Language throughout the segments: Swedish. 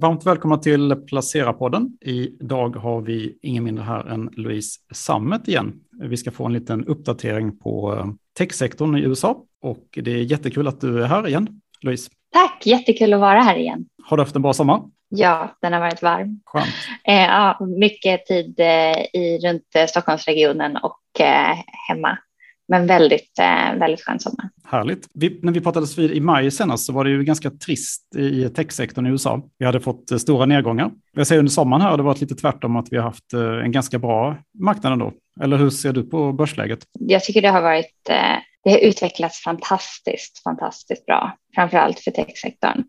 Varmt välkomna till Placera-podden. Idag har vi ingen mindre här än Louise Sammet igen. Vi ska få en liten uppdatering på eh, techsektorn i USA och det är jättekul att du är här igen, Louise. Tack, jättekul att vara här igen. Har du haft en bra sommar? Ja, den har varit varm. Skönt. Eh, ja, mycket tid eh, i, runt eh, Stockholmsregionen och eh, hemma men väldigt, eh, väldigt skön sommar. Härligt. Vi, när vi pratades vid i maj senast så var det ju ganska trist i techsektorn i USA. Vi hade fått eh, stora nedgångar. Jag säger under sommaren här har det varit lite tvärtom att vi har haft eh, en ganska bra marknad ändå. Eller hur ser du på börsläget? Jag tycker det har varit, det har utvecklats fantastiskt, fantastiskt bra, framför allt för techsektorn.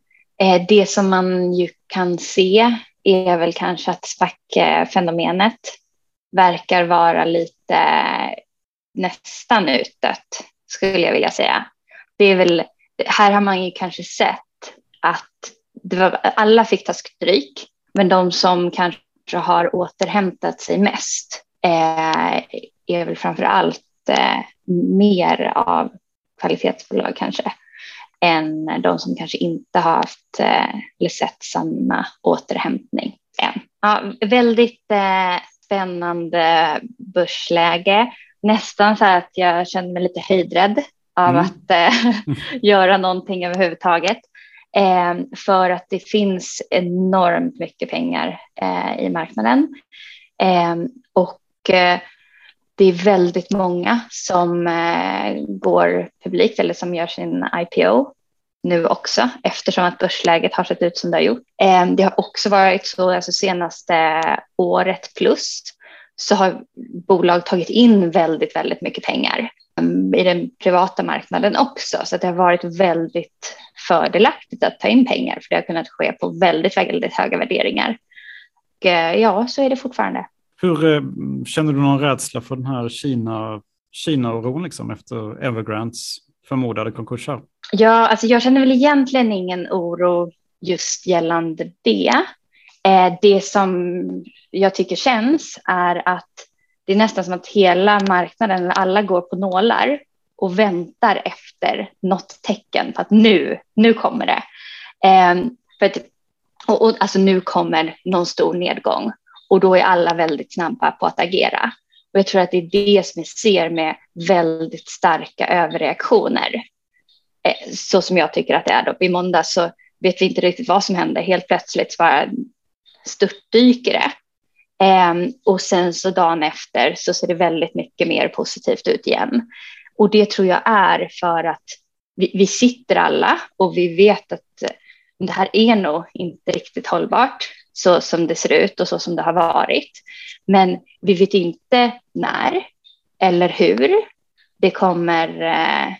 Det som man ju kan se är väl kanske att SPAC-fenomenet verkar vara lite nästan utdött, skulle jag vilja säga. Det är väl, här har man ju kanske sett att var, alla fick ta stryk, men de som kanske har återhämtat sig mest eh, är väl framför allt eh, mer av kvalitetsbolag kanske än de som kanske inte har haft eh, eller sett samma återhämtning än. Ja, väldigt eh, spännande börsläge nästan så att jag kände mig lite höjdrädd av mm. att eh, göra någonting överhuvudtaget. Eh, för att det finns enormt mycket pengar eh, i marknaden. Eh, och eh, det är väldigt många som eh, går publikt eller som gör sin IPO nu också eftersom att börsläget har sett ut som det har gjort. Det har också varit så alltså senaste året plus så har bolag tagit in väldigt, väldigt mycket pengar mm, i den privata marknaden också. Så det har varit väldigt fördelaktigt att ta in pengar för det har kunnat ske på väldigt, väldigt höga värderingar. Och eh, ja, så är det fortfarande. Hur eh, känner du någon rädsla för den här Kina, Kina-oron liksom efter Evergrandes förmodade konkurser? Ja, alltså jag känner väl egentligen ingen oro just gällande det. Eh, det som jag tycker känns är att det är nästan som att hela marknaden, alla går på nålar och väntar efter något tecken på att nu, nu kommer det. Eh, för att, och, och, alltså nu kommer någon stor nedgång och då är alla väldigt snabba på att agera. Och jag tror att det är det som vi ser med väldigt starka överreaktioner. Eh, så som jag tycker att det är då. I måndag så vet vi inte riktigt vad som hände. Helt plötsligt bara störtdyker det. Ehm, och sen så dagen efter så ser det väldigt mycket mer positivt ut igen. Och det tror jag är för att vi, vi sitter alla och vi vet att det här är nog inte riktigt hållbart så som det ser ut och så som det har varit. Men vi vet inte när eller hur det kommer eh,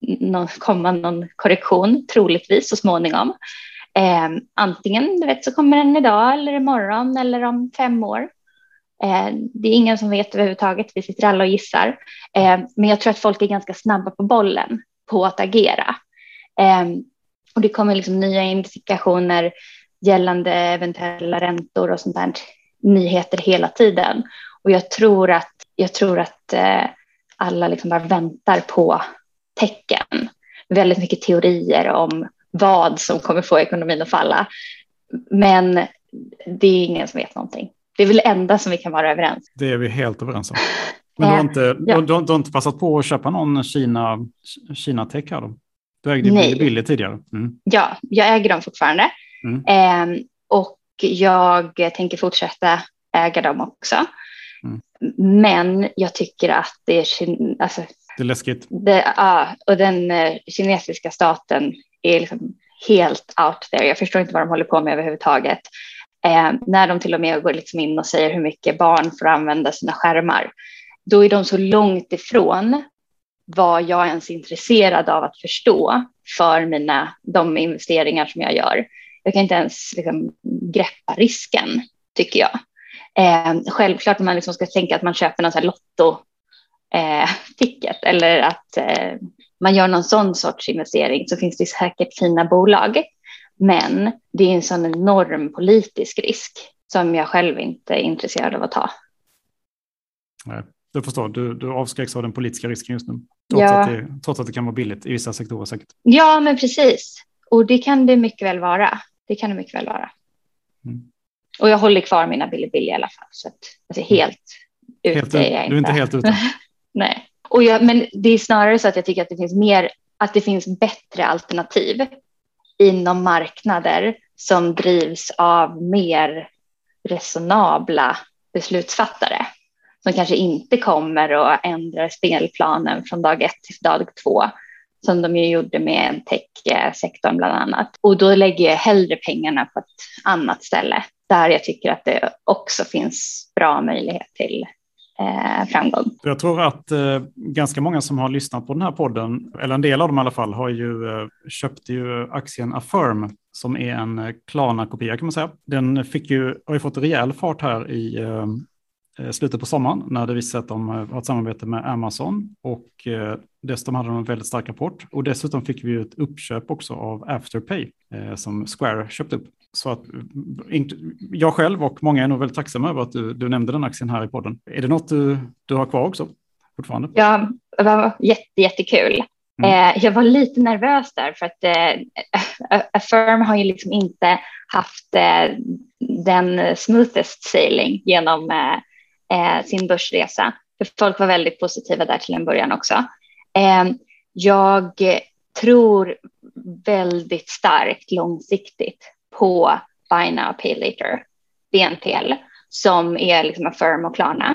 någon, komma någon korrektion, troligtvis så småningom. Eh, antingen du vet, så kommer den idag eller imorgon eller om fem år. Eh, det är ingen som vet överhuvudtaget. Vi sitter alla och gissar. Eh, men jag tror att folk är ganska snabba på bollen på att agera. Ehm, och det kommer liksom nya indikationer gällande eventuella räntor och sånt där. Nyheter hela tiden. Och jag tror att, jag tror att eh, alla liksom bara väntar på tecken. Väldigt mycket teorier om vad som kommer få ekonomin att falla. Men det är ingen som vet någonting. Det är väl det enda som vi kan vara överens Det är vi helt överens om. Men du har inte, ja. du, du har inte passat på att köpa någon Kina, Kina Tech här då? Du ägde Nej. Billy tidigare. Mm. Ja, jag äger dem fortfarande. Mm. Eh, och jag tänker fortsätta äga dem också. Mm. Men jag tycker att det är, alltså, det är läskigt. Det, ja, och den eh, kinesiska staten är liksom helt out there. Jag förstår inte vad de håller på med överhuvudtaget. Eh, när de till och med går liksom in och säger hur mycket barn får använda sina skärmar, då är de så långt ifrån vad jag ens är intresserad av att förstå för mina, de investeringar som jag gör. Jag kan inte ens liksom, greppa risken, tycker jag. Eh, självklart om man liksom ska tänka att man köper någon lotto eh, ticket eller att eh, man gör någon sån sorts investering så finns det säkert fina bolag. Men det är en sån enorm politisk risk som jag själv inte är intresserad av att ta. Nej, du förstår, du, du avskräcks av den politiska risken just nu. Trots, ja. att det, trots att det kan vara billigt i vissa sektorer säkert. Ja, men precis. Och det kan det mycket väl vara. Det kan det mycket väl vara. Mm. Och jag håller kvar mina Bilibili i alla fall. Så att, alltså helt helt ute är jag inte. Du är inte helt ute? Nej. Och jag, men det är snarare så att jag tycker att det finns mer, att det finns bättre alternativ inom marknader som drivs av mer resonabla beslutsfattare som kanske inte kommer och ändrar spelplanen från dag ett till dag två som de ju gjorde med techsektorn bland annat. Och då lägger jag hellre pengarna på ett annat ställe där jag tycker att det också finns bra möjlighet till Eh, framgång. Jag tror att eh, ganska många som har lyssnat på den här podden, eller en del av dem i alla fall, har ju eh, köpt ju aktien Affirm som är en eh, Klarna-kopia kan man säga. Den fick ju, har ju fått rejäl fart här i eh, eh slutet på sommaren när det visade att de eh, har ett samarbete med Amazon och eh, dessutom hade de en väldigt stark rapport och dessutom fick vi ett uppköp också av Afterpay eh, som Square köpte upp. Så att jag själv och många är nog väldigt tacksamma över att du, du nämnde den aktien här i podden. Är det något du, du har kvar också? Fortfarande? Ja, det var jätte, jättekul. Mm. jag var lite nervös där för att eh, Affirm har ju liksom inte haft den smoothest sailing genom eh, sin börsresa. För folk var väldigt positiva där till en början också. Eh, jag tror väldigt starkt långsiktigt på Buy Now Pay Later, BNPL, som är liksom Affirm och Klarna.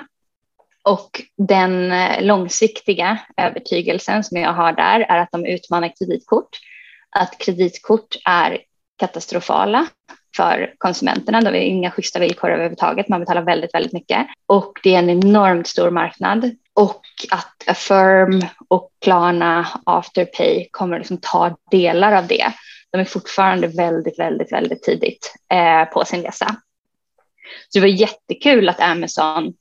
Och den eh, långsiktiga övertygelsen som jag har där är att de utmanar kreditkort. Att kreditkort är katastrofala för konsumenterna. De har inga schyssta villkor överhuvudtaget. Man betalar väldigt, väldigt mycket och det är en enormt stor marknad och att Affirm och Klarna Afterpay kommer liksom ta delar av det. De är fortfarande väldigt, väldigt, väldigt tidigt eh, på sin resa. Så det var jättekul att Amazon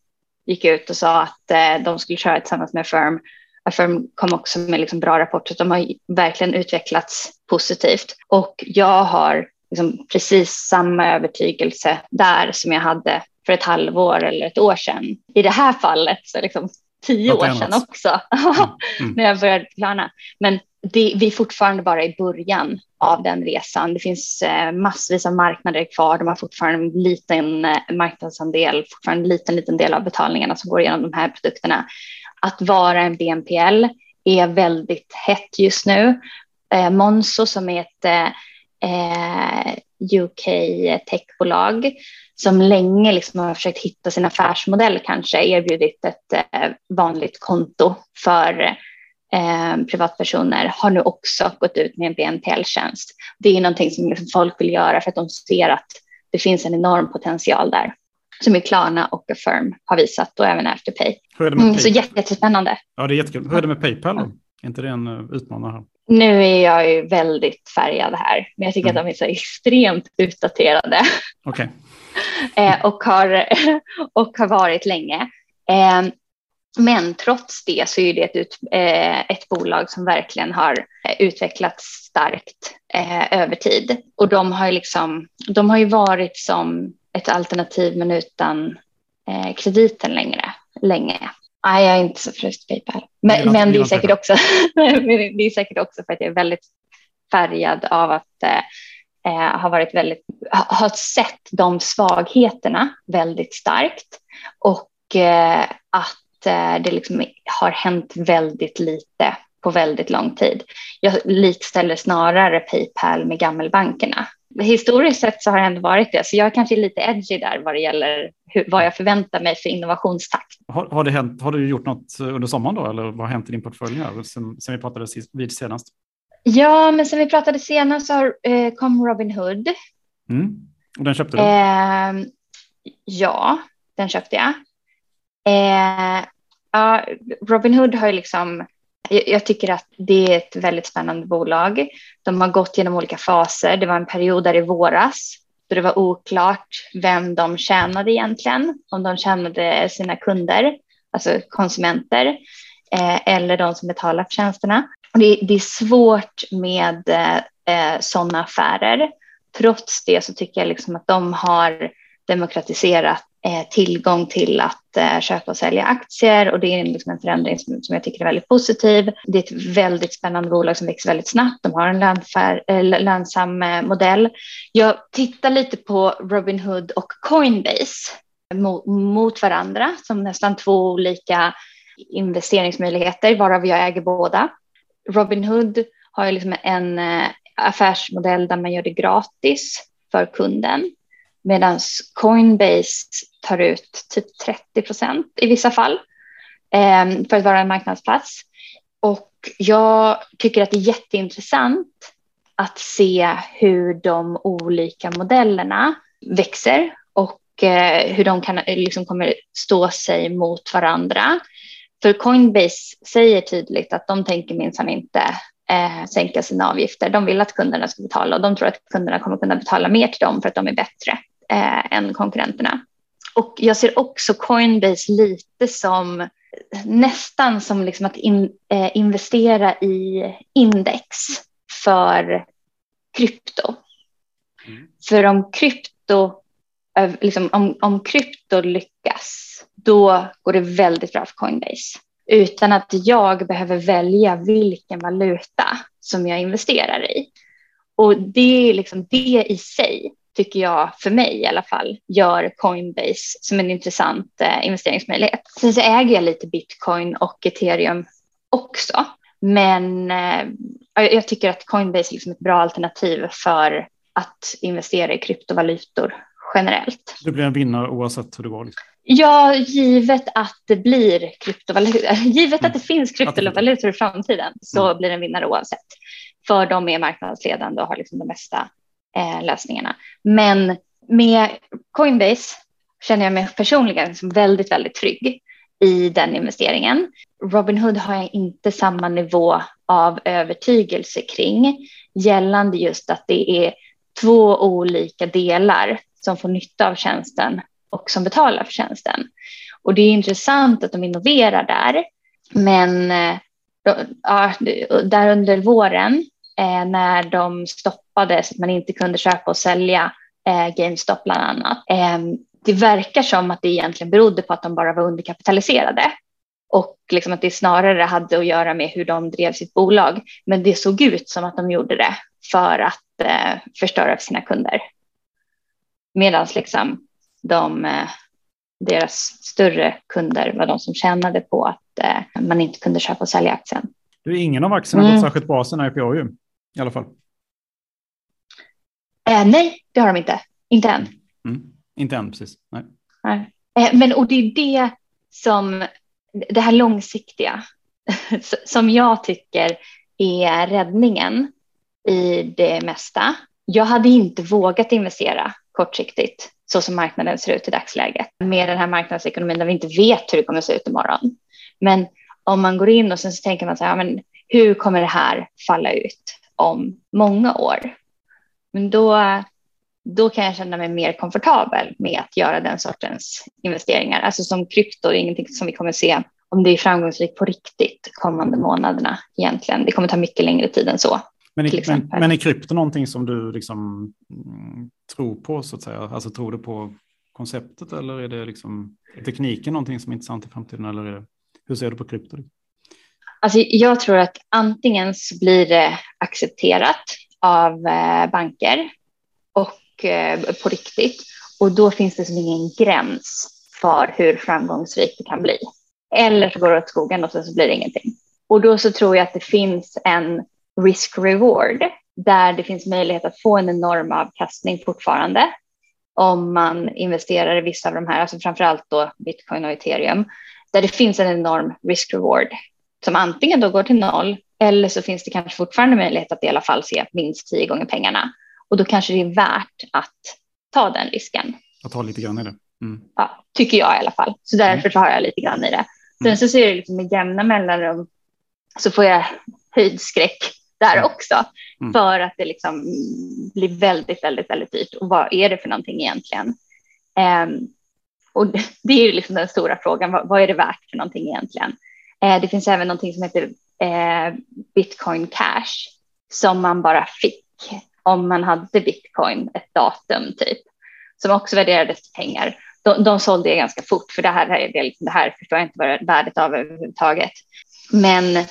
gick ut och sa att eh, de skulle köra tillsammans med Affirm. Affirm kom också med liksom bra rapporter. De har verkligen utvecklats positivt och jag har liksom precis samma övertygelse där som jag hade för ett halvår eller ett år sedan. I det här fallet så liksom tio år sedan också, mm. Mm. när jag började plana. Men det, vi är fortfarande bara i början av den resan. Det finns eh, massvis av marknader kvar. De har fortfarande en liten eh, marknadsandel, fortfarande en liten, liten del av betalningarna som går igenom de här produkterna. Att vara en BNPL är väldigt hett just nu. Eh, Monzo som är ett eh, eh, UK techbolag som länge liksom har försökt hitta sin affärsmodell kanske erbjudit ett eh, vanligt konto för eh, privatpersoner har nu också gått ut med en BNPL-tjänst. Det är någonting som liksom folk vill göra för att de ser att det finns en enorm potential där som är Klarna och Affirm har visat och även Afterpay. Hur är det med mm, så jättespännande. Ja, det är jättekul. Hur är det med Paypal? Då? Är inte det en uh, utmanare? Här? Nu är jag ju väldigt färgad här, men jag tycker mm. att de är så extremt utdaterade. Okay. eh, och, har, och har varit länge. Eh, men trots det så är det ett, ut, eh, ett bolag som verkligen har eh, utvecklats starkt eh, över tid. Och de har, ju liksom, de har ju varit som ett alternativ men utan krediten längre, länge. Nej, jag är inte så förtjust i Paypal. Men, det, men det, är säkert också, det är säkert också för att jag är väldigt färgad av att eh, eh ha varit väldigt, ha, sett de svagheterna väldigt starkt och eh, att det liksom har hänt väldigt lite på väldigt lång tid. Jag likställer snarare Paypal med gammelbankerna historiskt sett så har det ändå varit det, så jag kanske är lite edgy där vad det gäller hur, vad jag förväntar mig för innovationstakt. Har, har, det hänt, har du gjort något under sommaren då, eller vad har hänt i din portfölj sen, sen vi pratade vid senast? Ja, men sen vi pratade senast så eh, kom Robin Hood. Mm. Och den köpte du? Eh, ja, den köpte jag. Eh, ja, Robin Hood har ju liksom jag tycker att det är ett väldigt spännande bolag. De har gått genom olika faser. Det var en period där i våras då det var oklart vem de tjänade egentligen. Om de tjänade sina kunder, alltså konsumenter, eh, eller de som betalar för tjänsterna. Det, det är svårt med eh, sådana affärer. Trots det så tycker jag liksom att de har demokratiserat Eh, tillgång till att eh, köpa och sälja aktier och det är liksom en förändring som, som jag tycker är väldigt positiv. Det är ett väldigt spännande bolag som växer väldigt snabbt. De har en lönfär, eh, lönsam modell. Jag tittar lite på Robinhood och Coinbase mot, mot varandra som nästan två olika investeringsmöjligheter varav jag äger båda. Robinhood har ju liksom en affärsmodell där man gör det gratis för kunden medan Coinbase tar ut typ 30 procent i vissa fall eh, för att vara en marknadsplats. Och jag tycker att det är jätteintressant att se hur de olika modellerna växer och eh, hur de kan, eh, liksom kommer stå sig mot varandra. För Coinbase säger tydligt att de tänker minsann inte eh, sänka sina avgifter. De vill att kunderna ska betala och de tror att kunderna kommer kunna betala mer till dem för att de är bättre eh, än konkurrenterna. Och jag ser också Coinbase lite som nästan som liksom att in, eh, investera i index för krypto. Mm. För om krypto, liksom, om, om krypto lyckas, då går det väldigt bra för Coinbase. Utan att jag behöver välja vilken valuta som jag investerar i. Och det är liksom det i sig tycker jag, för mig i alla fall, gör Coinbase som en intressant eh, investeringsmöjlighet. Sen så äger jag lite bitcoin och ethereum också. Men eh, jag tycker att Coinbase är liksom ett bra alternativ för att investera i kryptovalutor generellt. Det blir en vinnare oavsett hur det går? Liksom. Ja, givet att det blir kryptovalutor, givet mm. att det finns kryptovalutor i framtiden så mm. blir det en vinnare oavsett. För de är marknadsledande och har liksom de mesta eh, lösningarna. Men med Coinbase känner jag mig personligen som väldigt, väldigt trygg i den investeringen. Robinhood har jag inte samma nivå av övertygelse kring gällande just att det är två olika delar som får nytta av tjänsten och som betalar för tjänsten. Och det är intressant att de innoverar där. Men eh, ja, där under våren eh, när de stoppade så att man inte kunde köpa och sälja eh, GameStop bland annat. Eh, det verkar som att det egentligen berodde på att de bara var underkapitaliserade och liksom att det snarare hade att göra med hur de drev sitt bolag. Men det såg ut som att de gjorde det för att eh, förstöra för sina kunder. Medan liksom de, eh, deras större kunder var de som tjänade på att eh, man inte kunde köpa och sälja aktien. Du, ingen av aktierna har mm. gått särskilt bra sen IPO ju i alla fall? Eh, nej, det har de inte. Inte än. Mm. Inte än, precis. Nej. nej. Eh, men och det är det som, det här långsiktiga, som jag tycker är räddningen i det mesta. Jag hade inte vågat investera kortsiktigt så som marknaden ser ut i dagsläget med den här marknadsekonomin där vi inte vet hur det kommer att se ut imorgon. Men om man går in och sen så tänker man så här, men hur kommer det här falla ut? Om många år. Men då, då kan jag känna mig mer komfortabel med att göra den sortens investeringar. Alltså som krypto är ingenting som vi kommer se om det är framgångsrikt på riktigt kommande månaderna egentligen. Det kommer ta mycket längre tid än så. Men, i, men, men är krypto någonting som du liksom mm, tror på så att säga? Alltså tror du på konceptet eller är det liksom är tekniken någonting som är intressant i framtiden eller är det, hur ser du på krypto? Alltså, jag tror att antingen så blir det accepterat av eh, banker och eh, på riktigt och då finns det som ingen gräns för hur framgångsrikt det kan bli. Eller så går det åt skogen och sen så blir det ingenting. Och då så tror jag att det finns en risk-reward där det finns möjlighet att få en enorm avkastning fortfarande om man investerar i vissa av de här, alltså framförallt då bitcoin och ethereum, där det finns en enorm risk-reward som antingen då går till noll eller så finns det kanske fortfarande möjlighet att i alla fall se minst tio gånger pengarna. Och då kanske det är värt att ta den risken. Att ha lite grann i det. Mm. Ja, tycker jag i alla fall. Så därför så har jag lite grann i det. Sen mm. så ser det liksom med jämna mellanrum så får jag höjdskräck där mm. också. Mm. För att det liksom blir väldigt, väldigt, väldigt dyrt. Och vad är det för någonting egentligen? Um, och det är ju liksom den stora frågan. Vad, vad, är det värt för någonting egentligen? Eh, det finns även någonting som heter eh, Bitcoin Cash som man bara fick om man hade bitcoin ett datum typ som också värderades till pengar. de, de sålde det ganska fort för det här, det, liksom, det här förstår jag inte vad värdet av överhuvudtaget. Men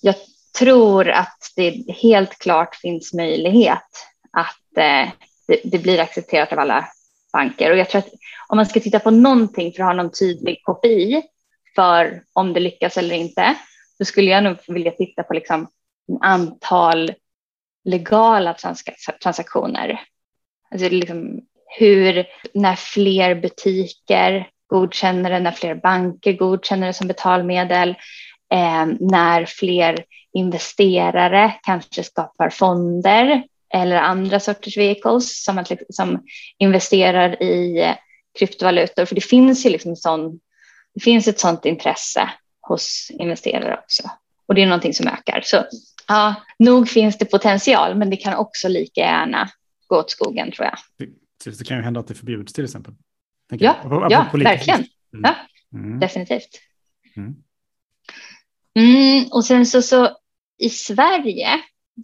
jag tror att det helt klart finns möjlighet att eh, det, det, blir accepterat av alla banker. Och jag tror att om man ska titta på någonting för att ha någon tydlig KPI för om det lyckas eller inte, så skulle jag nog vilja titta på liksom antal legala transaktioner. Alltså liksom hur, när fler butiker godkänner det, när fler banker godkänner det som betalmedel, eh, när fler investerare kanske skapar fonder eller andra sorters vehicles som, liksom, som investerar i eh, kryptovalutor. För det finns ju liksom sån, det finns ett sånt intresse hos investerare också. Och det är någonting som ökar. Så ja, nog finns det potential, men det kan också lika gärna gå åt skogen tror jag. Det, det kan ju hända att det förbjuds till exempel. Ja, ja verkligen. Mm. Ja, mm. Definitivt. Mm. Mm, och sen så, så i Sverige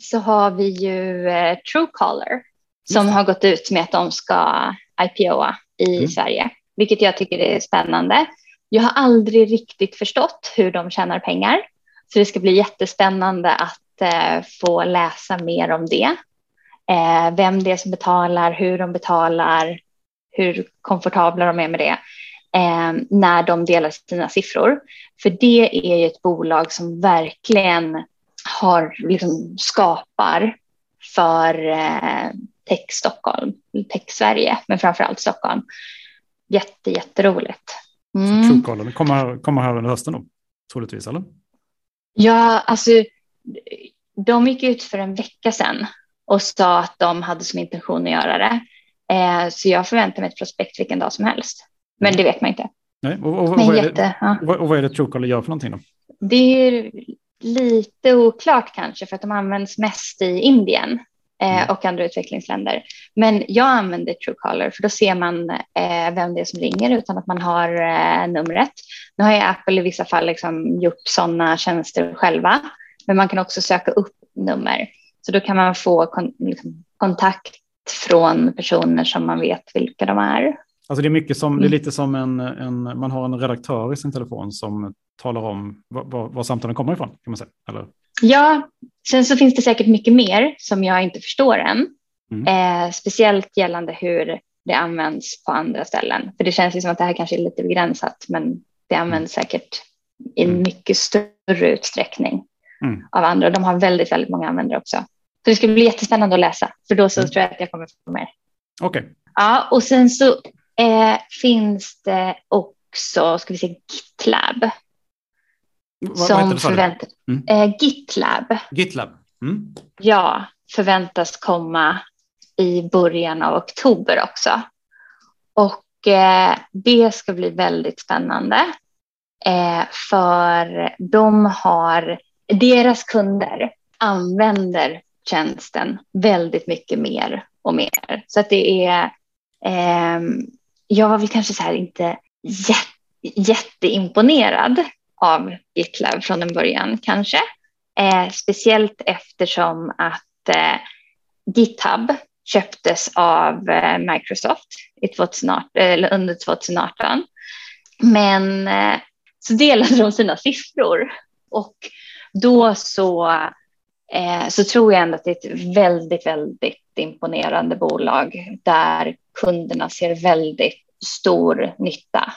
så har vi ju eh, Truecaller som har gått ut med att de ska IPOa i mm. Sverige, vilket jag tycker är spännande. Jag har aldrig riktigt förstått hur de tjänar pengar, så det ska bli jättespännande att eh, få läsa mer om det. Eh, vem det är som betalar, hur de betalar, hur komfortabla de är med det eh, när de delar sina siffror. För det är ju ett bolag som verkligen har, liksom, skapar för eh, Tech Stockholm, Tech Sverige, men framför allt Stockholm. Jätte, jätteroligt. Mm. Truecaller kommer, kommer här under hösten då, troligtvis, eller? Ja, alltså de gick ut för en vecka sedan och sa att de hade som intention att göra det. Eh, så jag förväntar mig ett prospekt vilken dag som helst. Men det vet man inte. Nej, och, och, och, vad, jätte, är det, ja. och vad är det Truecaller gör för någonting då? Det är lite oklart kanske för att de används mest i Indien eh, mm. och andra utvecklingsländer. Men jag använder Truecaller för då ser man eh, vem det är som ringer utan att man har eh, numret. Nu har ju Apple i vissa fall liksom gjort sådana tjänster själva, men man kan också söka upp nummer. Så då kan man få kon liksom, kontakt från personer som man vet vilka de är. Alltså det är mycket som, det är mm. lite som en, en, man har en redaktör i sin telefon som talar om var, var samtalen kommer ifrån. Kan man säga. Eller? Ja, sen så finns det säkert mycket mer som jag inte förstår än. Mm. Eh, speciellt gällande hur det används på andra ställen. För det känns ju som att det här kanske är lite begränsat, men det används mm. säkert i mm. mycket större utsträckning mm. av andra. De har väldigt, väldigt många användare också. Så det ska bli jättespännande att läsa, för då så mm. tror jag att jag kommer få mer. Okej. Okay. Ja, och sen så eh, finns det också, ska vi se, GitLab. Vad, som vad förväntas, mm. eh, GitLab. GitLab. Mm. Ja, förväntas komma i början av oktober också. Och eh, det ska bli väldigt spännande. Eh, för de har, deras kunder använder tjänsten väldigt mycket mer och mer. Så att det är, eh, jag var väl kanske så här inte jätte, jätteimponerad av GitLab från en början kanske. Eh, speciellt eftersom att eh, GitHub köptes av eh, Microsoft i 2018, eller under 2018. Men eh, så delade de sina siffror och då så, eh, så tror jag ändå att det är ett väldigt, väldigt imponerande bolag där kunderna ser väldigt stor nytta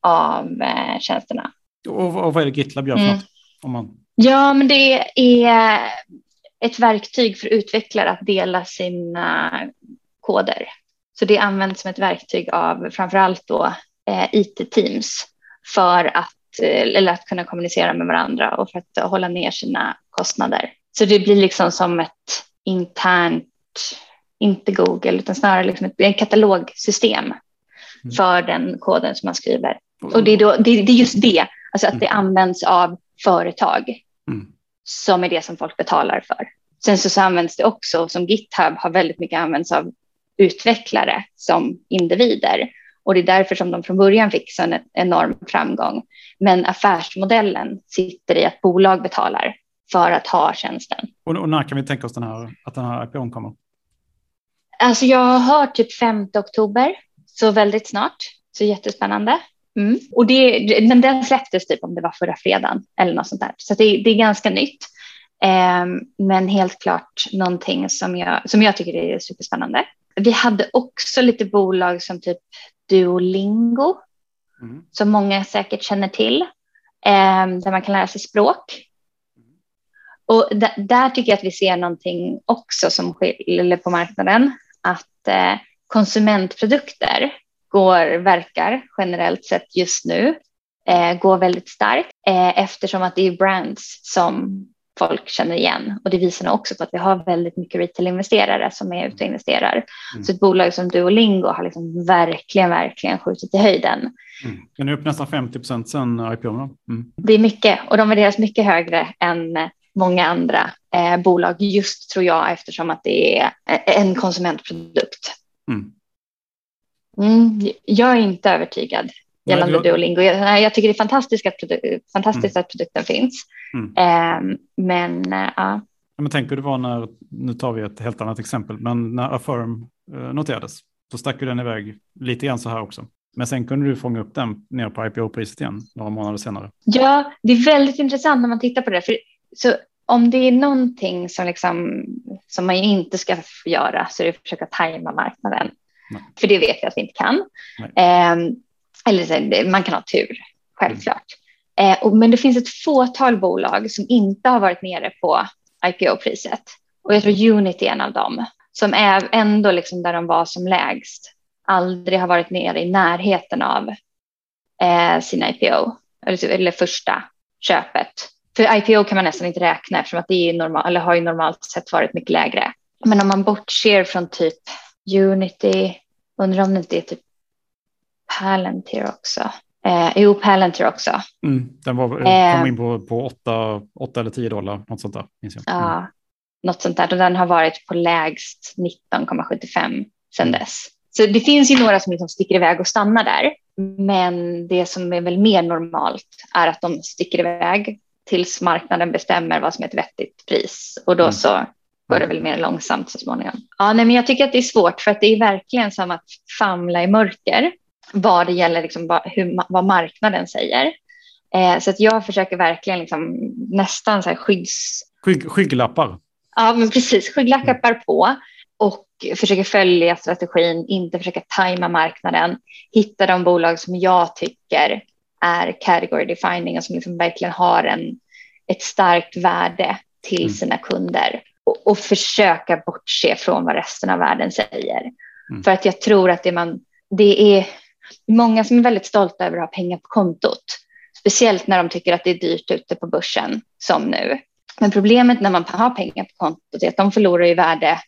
av eh, tjänsterna. Och, och vad är det GitLab gör för mm. något? Om man... Ja, men det är ett verktyg för utvecklare att dela sina koder. Så det används som ett verktyg av framför allt då eh, IT-teams för att, eh, eller att kunna kommunicera med varandra och för att hålla ner sina kostnader. Så det blir liksom som ett internt, inte Google, utan snarare liksom ett, ett katalogsystem mm. för den koden som man skriver. Och det är, då, det, det är just det Alltså att det mm. används av företag mm. som är det som folk betalar för. Sen så, så används det också som GitHub har väldigt mycket använts av utvecklare som individer. Och det är därför som de från början fick så en enorm framgång. Men affärsmodellen sitter i att bolag betalar för att ha tjänsten. Och, och när kan vi tänka oss den här, att den här IPOn kommer? Alltså jag har hört typ 5 oktober så väldigt snart, så jättespännande. Mm. Och det, men den släpptes typ om det var förra fredagen eller något sånt där. Så det, det är ganska nytt. Eh, men helt klart någonting som jag, som jag tycker är superspännande. Vi hade också lite bolag som typ Duolingo, mm. som många säkert känner till, eh, där man kan lära sig språk. Och där tycker jag att vi ser någonting också som skiljer på marknaden, att eh, konsumentprodukter går, verkar generellt sett just nu, eh, går väldigt starkt eh, eftersom att det är brands som folk känner igen. Och det visar nog också på att vi har väldigt mycket retail-investerare som är ute och investerar. Mm. Så ett bolag som Duolingo har liksom verkligen, verkligen skjutit i höjden. Mm. Den är upp nästan 50 procent sedan IPO. Mm. Det är mycket och de värderas mycket högre än många andra eh, bolag just tror jag eftersom att det är en konsumentprodukt. Mm. Mm, jag är inte övertygad gällande Nej, Duolingo. Jag, jag, tycker det är fantastiskt att, produ fantastiskt mm. att produkten finns. Mm. Eh, men ja. Men tänker du var när, nu tar vi ett helt annat exempel, men när Affirm eh, noterades så stack ju den iväg lite grann så här också. Men sen kunde du fånga upp den ner på IPO-priset igen några månader senare. Ja, det är väldigt intressant när man tittar på det. För, så om det är någonting som, liksom, som man inte ska göra så är det att försöka tajma marknaden. Nej. För det vet vi att vi inte kan. Eh, eller man kan ha tur, självklart. Mm. Eh, och, men det finns ett fåtal bolag som inte har varit nere på IPO-priset. Och jag tror Unity är en av dem. Som är ändå liksom där de var som lägst. Aldrig har varit nere i närheten av eh, sin IPO. Eller, eller första köpet. För IPO kan man nästan inte räkna eftersom att det är normal, eller har ju normalt sett varit mycket lägre. Men om man bortser från typ Unity, undrar om det inte är typ Palantir också. Eh, jo, Palantir också. Mm, den var, eh, kom in på, på 8, 8 eller 10 dollar, något sånt där. Minns jag. Mm. Ja, något sånt där. Och den har varit på lägst 19,75 sedan mm. dess. Så det finns ju några som liksom sticker iväg och stannar där. Men det som är väl mer normalt är att de sticker iväg tills marknaden bestämmer vad som är ett vettigt pris. Och då mm. så går det väl mer långsamt så småningom. Ja, nej, men jag tycker att det är svårt för att det är verkligen som att famla i mörker vad det gäller liksom vad, hur, vad marknaden säger. Eh, så att jag försöker verkligen liksom, nästan så här skydds... Skygg, skygglappar. Ja, men precis. Skygglappar på och försöker följa strategin, inte försöka tajma marknaden, hitta de bolag som jag tycker är category defining och som liksom verkligen har en, ett starkt värde till mm. sina kunder och, och, försöka bortse från vad resten av världen säger. Mm. För att jag tror att det, man, det är många som är väldigt stolta över att ha pengar på kontot, speciellt när de tycker att det är dyrt ute på börsen som nu. Men problemet när man har pengar på kontot är att de förlorar i värde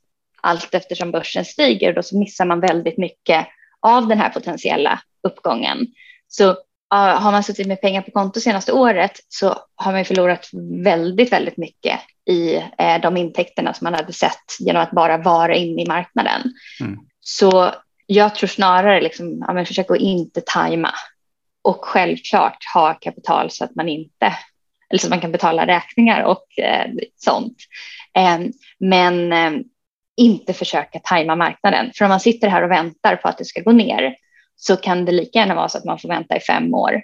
allt eftersom börsen stiger och då så missar man väldigt mycket av den här potentiella uppgången. Så har man suttit med pengar på konto senaste året så har man förlorat väldigt, väldigt mycket i eh, de intäkterna som man hade sett genom att bara vara inne i marknaden. Mm. Så jag tror snarare liksom, ja, men försök att inte tajma och självklart ha kapital så att man inte eller så att man kan betala räkningar och eh, sånt. Eh, men eh, inte försöka tajma marknaden. För om man sitter här och väntar på att det ska gå ner så kan det lika gärna vara så att man får vänta i fem år.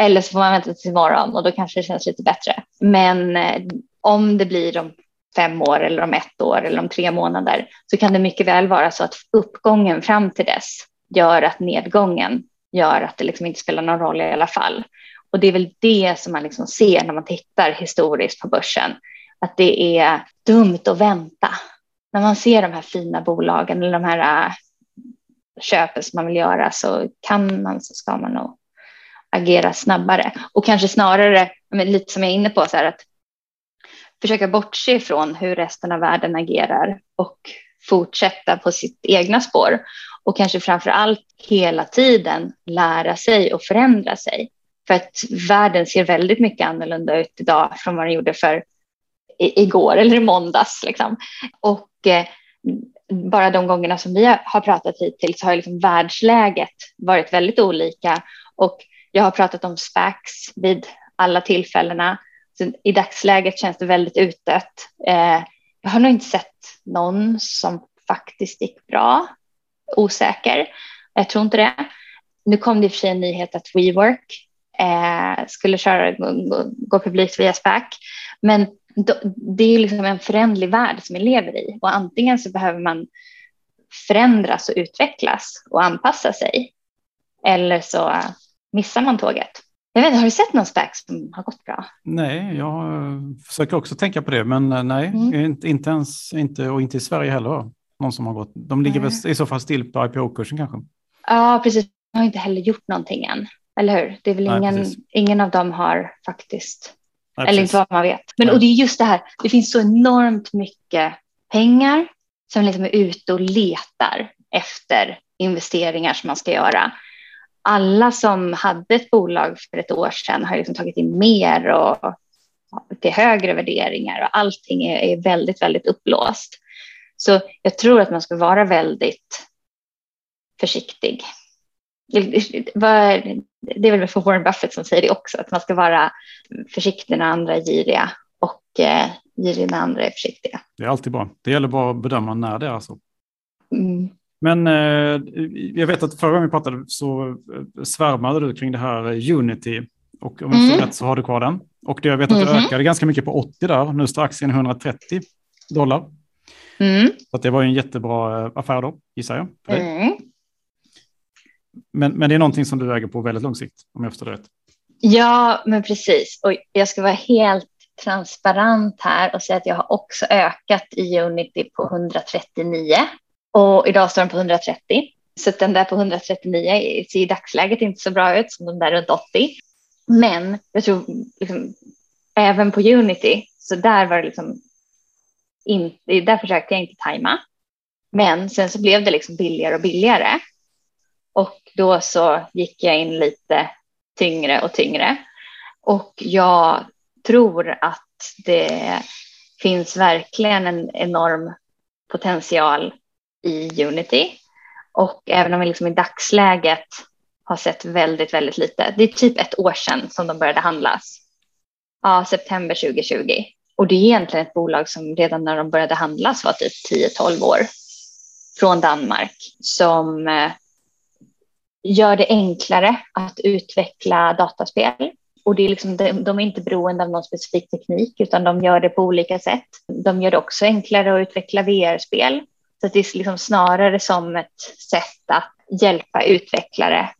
Eller så får man vänta till imorgon och då kanske det känns lite bättre. Men eh, om det blir om fem år eller om ett år eller om tre månader så kan det mycket väl vara så att uppgången fram till dess gör att nedgången gör att det liksom inte spelar någon roll i alla fall. Och det är väl det som man liksom ser när man tittar historiskt på börsen, att det är dumt att vänta. När man ser de här fina bolagen eller de här eh, äh, köpen som man vill göra så kan man så ska man nog agera snabbare och kanske snarare, lite som jag är inne på, så här att försöka bortse ifrån hur resten av världen agerar och fortsätta på sitt egna spår och kanske framför allt hela tiden lära sig och förändra sig. För att världen ser väldigt mycket annorlunda ut idag från vad den gjorde för igår eller i måndags. Liksom. Och eh, bara de gångerna som vi har pratat hittills har liksom världsläget varit väldigt olika och jag har pratat om SPACs vid alla tillfällena så I dagsläget känns det väldigt utdött. Eh, jag har nog inte sett någon som faktiskt gick bra, osäker. Jag tror inte det. Nu kom det i och för sig en nyhet att WeWork eh, skulle köra, gå, gå publikt via SPAC. Men det är liksom en förändlig värld som vi lever i och antingen så behöver man förändras och utvecklas och anpassa sig eller så missar man tåget. Jag vet inte, har du sett någon SPAC som har gått bra? Nej, jag försöker också tänka på det, men eh, nej, mm. inte, inte ens, inte, och inte i Sverige heller. Någon som har gått. De ligger väl i så fall still på IPO-kursen kanske. Ja, precis. De har inte heller gjort någonting än, eller hur? Det är väl ingen, nej, ingen av dem har faktiskt, nej, eller inte vad man vet. Men och det är just det här, det finns så enormt mycket pengar som liksom är ute och letar efter investeringar som man ska göra alla som hade ett bolag för ett år sedan har liksom tagit in mer och till högre värderingar och allting är, är väldigt, väldigt upplåst. Så jag tror att man ska vara väldigt försiktig. Det är väl för Warren Buffett som säger det också, att man ska vara försiktig när andra är giriga och eh, girig när andra är försiktiga. Det är alltid bra. Det gäller bara att bedöma när det är så. Mm. Men eh, jag vet att förra gången vi pratade så eh, svärmade du kring det här Unity. Och om jag mm. rätt så har du kvar den. Och det, jag vet att det mm. ökade ganska mycket på 80 där. Nu står aktien 130 dollar. Mm. Så det var ju en jättebra eh, affär då, gissar jag. Mm. Men, men det är någonting som du äger på väldigt lång sikt, om jag förstår det rätt. Ja, men precis. Och jag ska vara helt transparent här och säga att jag har också ökat i Unity på 139 och idag står den på 130. Så den där på 139 ser i dagsläget inte så bra ut som de där runt 80. Men jag tror liksom, även på Unity, så där var det liksom inte, där försökte jag inte tajma. Men sen så blev det liksom billigare och billigare. Och då så gick jag in lite tyngre och tyngre. Och jag tror att det finns verkligen en enorm potential i Unity. Och även om vi liksom i dagsläget har sett väldigt, väldigt lite. Det är typ ett år sedan som de började handlas. Ja, september 2020. Och det är egentligen ett bolag som redan när de började handlas var typ 10-12 år från Danmark som eh, gör det enklare att utveckla dataspel. Och det är liksom, de är inte beroende av någon specifik teknik utan de gör det på olika sätt. De gör det också enklare att utveckla VR-spel så det är liksom snarare som ett sätt att hjälpa utvecklare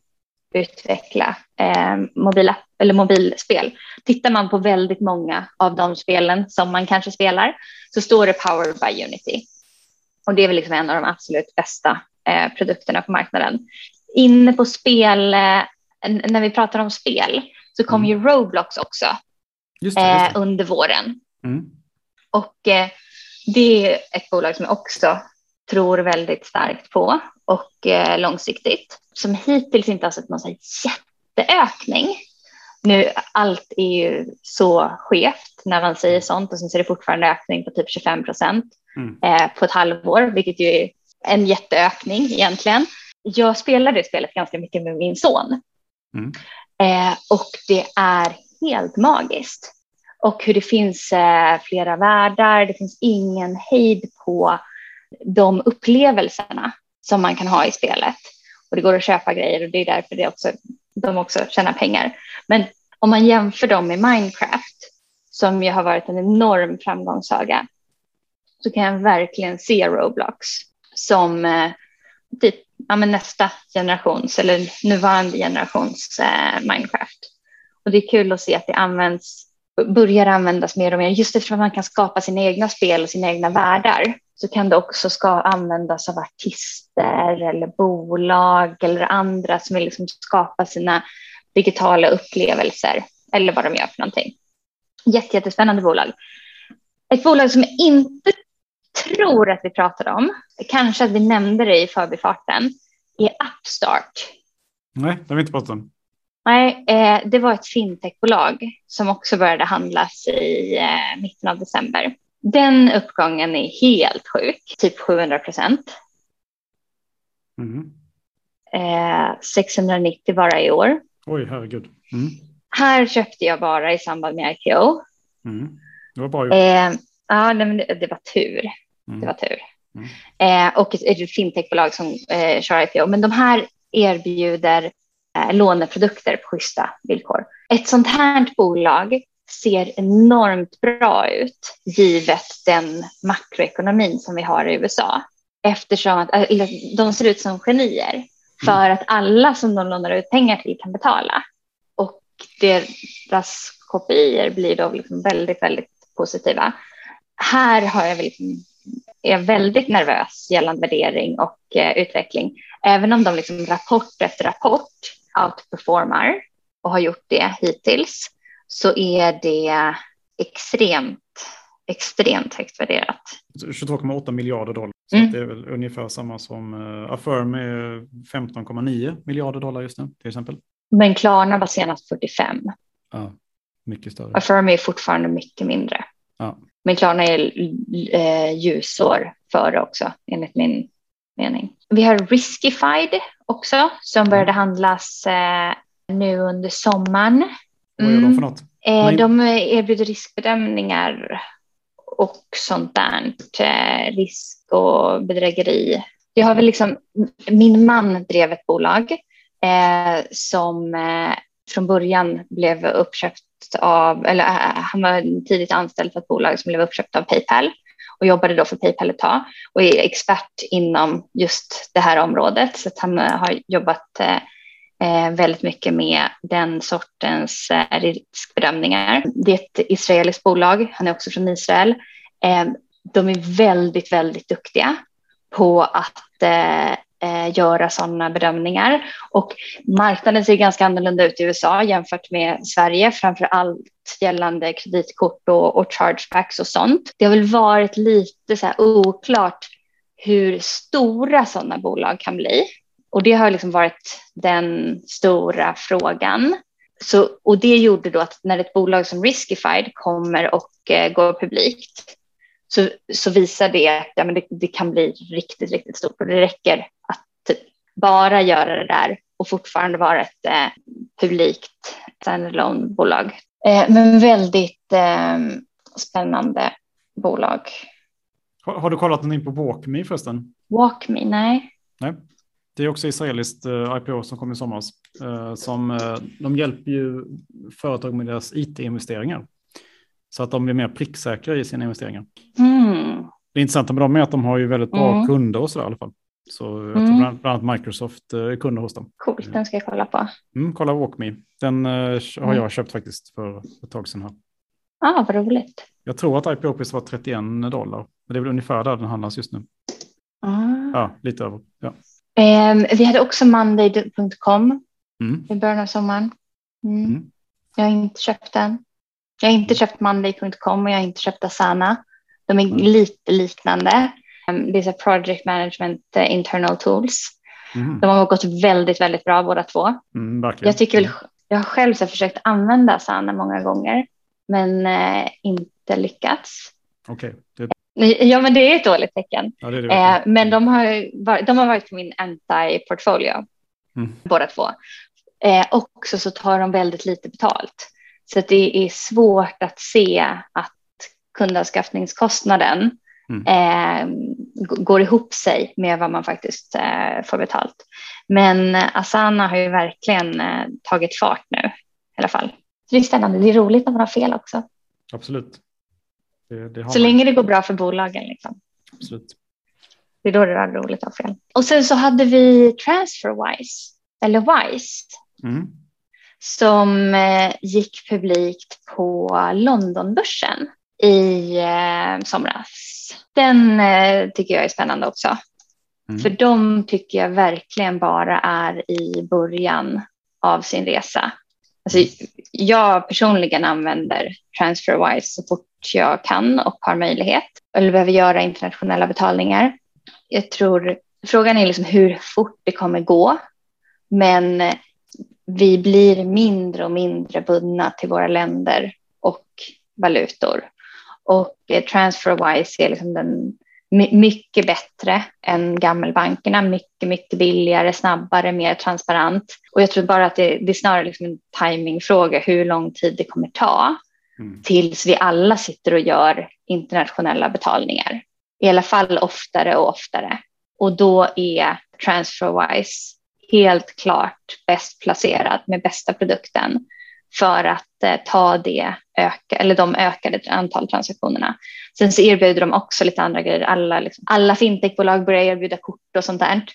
utveckla eh, mobila, eller mobilspel. Tittar man på väldigt många av de spelen som man kanske spelar så står det Power by Unity. Och det är väl liksom en av de absolut bästa eh, produkterna på marknaden. Inne på spel, eh, när vi pratar om spel, så kom mm. ju Roblox också just det, just det. Eh, under våren. Mm. Och eh, det är ett bolag som jag också tror väldigt starkt på och långsiktigt som hittills inte har sett någon så jätteökning. Nu, allt är ju så skevt när man säger sånt och sen ser det fortfarande ökning på typ 25 procent mm. på ett halvår, vilket ju är en jätteökning egentligen. Jag spelar det spelet ganska mycket med min son mm. eh, och det är helt magiskt. Och hur det finns eh, flera världar, det finns ingen hejd på de upplevelserna som man kan ha i spelet. Och det går att köpa grejer och det är därför det också, de också tjänar pengar. Men om man jämför dem med Minecraft, som ju har varit en enorm framgångssaga, så kan jag verkligen se Roblox som eh, typ ja, men nästa generations eller nuvarande generations eh, Minecraft. Och det är kul att se att det används, börjar användas mer och mer just eftersom man kan skapa sina egna spel och sina egna världar så kan det också ska användas av artister eller bolag eller andra som vill liksom skapa sina digitala upplevelser eller vad de gör för någonting. Jätte, jättespännande bolag. Ett bolag som jag inte tror att vi pratade om, kanske att vi nämnde det i förbifarten, är Upstart. Nej, det har vi inte pratat om. Nej, eh, det var ett fintechbolag som också började handlas i eh, mitten av december. Den uppgången är helt sjuk, typ 700 procent. Mm. Eh, 690 bara i år. Oj, herregud. Mm. Här köpte jag bara i samband med IPO. Mm. Det var bra gjort. Eh, ja, det, det, var tur. Mm. Det var tur. Mm. Eh, och ett, fintechbolag som eh, kör IPO. Men de här erbjuder eh, låneprodukter på schyssta villkor. Ett sånt här bolag ser enormt bra ut givet den makroekonomin som vi har i USA. Eftersom att, de ser ut som genier för att alla som de lånar ut pengar till kan betala. Och deras kopior blir då liksom väldigt, väldigt positiva. Här har jag liksom, är väldigt nervös gällande värdering och eh, utveckling. Även om de liksom rapport efter rapport outperformar och har gjort det hittills så är det extremt, extremt högt värderat. 22,8 miljarder dollar. Så mm. det är väl ungefär samma som uh, Affirm är 15,9 miljarder dollar just nu till exempel. Men Klarna var senast 45. Ja, mycket större. Affirm är fortfarande mycket mindre. Ja. Men Klarna är eh, ljusår före också enligt min mening. Vi har Riskified också som började mm. handlas eh, nu under sommaren. Vad gör de för något? Eh, de erbjuder riskbedömningar och sånt där. Eh, risk och bedrägeri. Jag har väl liksom, min man drev ett bolag eh, som eh, från början blev uppköpt av, eller äh, han var tidigt anställd för ett bolag som blev uppköpt av Paypal och jobbade då för Paypal ett tag och är expert inom just det här området. Så att han äh, har jobbat eh, väldigt mycket med den sortens eh, riskbedömningar. Det är ett israeliskt bolag, han är också från Israel. Eh, de är väldigt, väldigt duktiga på att eh, göra sådana bedömningar. Och marknaden ser ganska annorlunda ut i USA jämfört med Sverige, framför allt gällande kreditkort och, och chargebacks och sånt. Det har väl varit lite så oklart hur stora sådana bolag kan bli. Och det har liksom varit den stora frågan. Så, och det gjorde då att när ett bolag som Riskified kommer och eh, går publikt så, så visar det att ja, men det, det, kan bli riktigt, riktigt stort och det räcker att bara göra det där och fortfarande vara ett eh, publikt standalone-bolag. Eh, men väldigt eh, spännande bolag. Har, har, du kollat någonting på WalkMe förresten? WalkMe, nej. Nej, det är också israeliskt uh, IPO som kom i somras. Uh, som, uh, de hjälper ju företag med deras it-investeringar. Så att de blir mer pricksäkra i sina investeringar. Mm. Det intressanta med dem är att de har ju väldigt bra mm. kunder och så där, i alla fall. Så jag tror mm. bland, bland annat Microsoft är kunder hos dem. Coolt, den ska jag kolla på. Mm, kolla WalkMe. Den har mm. jag köpt faktiskt för ett tag sedan här. Ah, vad roligt. Jag tror att IPO-pris var 31 dollar. Men det är väl ungefär där den handlas just nu. Ah. Ja, lite över. Ja. Um, vi hade också Monday.com mm. i början av sommaren. Mm. Mm. Jag har inte köpt den. Jag har inte köpt Monday.com och jag har inte köpt Asana. De är mm. lite liknande. Um, det är så project management uh, internal tools. Mm. De har gått väldigt, väldigt bra båda två. Mm, jag, tycker jag har själv så försökt använda Asana många gånger men uh, inte lyckats. Okay. Ja, men det är ett dåligt tecken. Ja, det det eh, men de har, varit, de har varit på min anti-portfolio, mm. båda två. Eh, också så tar de väldigt lite betalt. Så det är svårt att se att kundanskaffningskostnaden mm. eh, går ihop sig med vad man faktiskt eh, får betalt. Men Asana har ju verkligen eh, tagit fart nu i alla fall. Så det är spännande. Det är roligt när man har fel också. Absolut. Det, det så länge det går bra för bolagen. Liksom. Absolut. Det är då det är roligt att ha fel. Och sen så hade vi Transferwise, eller Wise, mm. som eh, gick publikt på Londonbörsen i eh, somras. Den eh, tycker jag är spännande också. Mm. För de tycker jag verkligen bara är i början av sin resa. Alltså, jag personligen använder Transferwise så fort jag kan och har möjlighet eller behöver göra internationella betalningar. Jag tror frågan är liksom hur fort det kommer gå, men vi blir mindre och mindre bundna till våra länder och valutor. Och Transferwise är liksom den mycket bättre än gammelbankerna, mycket, mycket billigare, snabbare, mer transparent. Och jag tror bara att det, det är snarare liksom en timingfråga hur lång tid det kommer ta mm. tills vi alla sitter och gör internationella betalningar. I alla fall oftare och oftare. Och då är Transferwise helt klart bäst placerad med bästa produkten för att eh, ta det öka, eller de ökade antal transaktionerna. Sen så erbjuder de också lite andra grejer. Alla, liksom, alla fintechbolag börjar erbjuda kort och sånt där.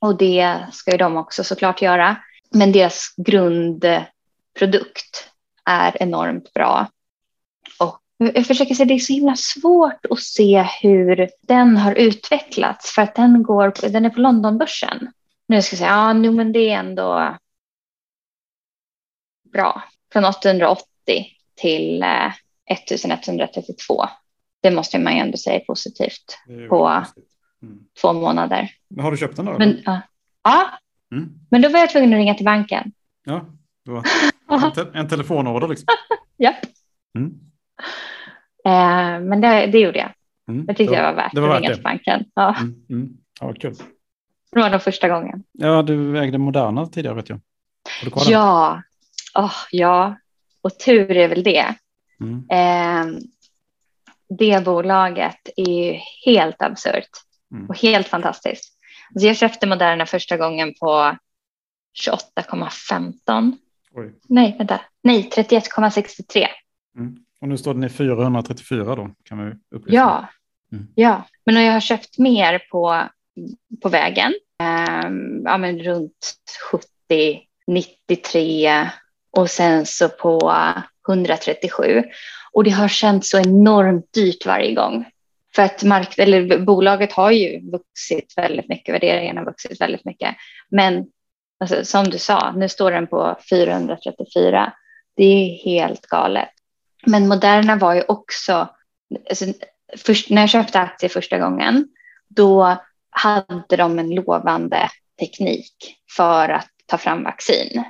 Och det ska ju de också såklart göra. Men deras grundprodukt är enormt bra. Och jag försöker säga det är så himla svårt att se hur den har utvecklats för att den, går, den är på Londonbörsen. Nu ska jag säga, ja, nu, men det är ändå bra. Från 880 till eh, 1132. Det måste man ju ändå säga är positivt är på mm. två månader. Men har du köpt den då? Men, ja, ja. Mm. men då var jag tvungen att ringa till banken. Ja, det var en, te en telefonorder liksom. ja. Mm. Eh, men det, det gjorde jag. Mm. Det tyckte det var, jag var värt det var att ringa det. till banken. Ja. Mm. Mm. Ja, kul. Det var den första gången. Ja, du ägde Moderna tidigare vet jag. Ja, oh, ja, och tur är väl det. Mm. Eh, det bolaget är helt absurt mm. och helt fantastiskt. Alltså jag köpte Moderna första gången på 28,15. Nej, vänta. Nej, 31,63. Mm. Och nu står den i 434 då, kan vi upplysa. Ja, mm. ja. men jag har köpt mer på, på vägen. Eh, ja, men runt 70, 93 och sen så på 137. Och det har känts så enormt dyrt varje gång. För att mark eller bolaget har ju vuxit väldigt mycket, värderingen har vuxit väldigt mycket. Men alltså, som du sa, nu står den på 434. Det är helt galet. Men Moderna var ju också, alltså, först, när jag köpte aktier första gången, då hade de en lovande teknik för att ta fram vaccin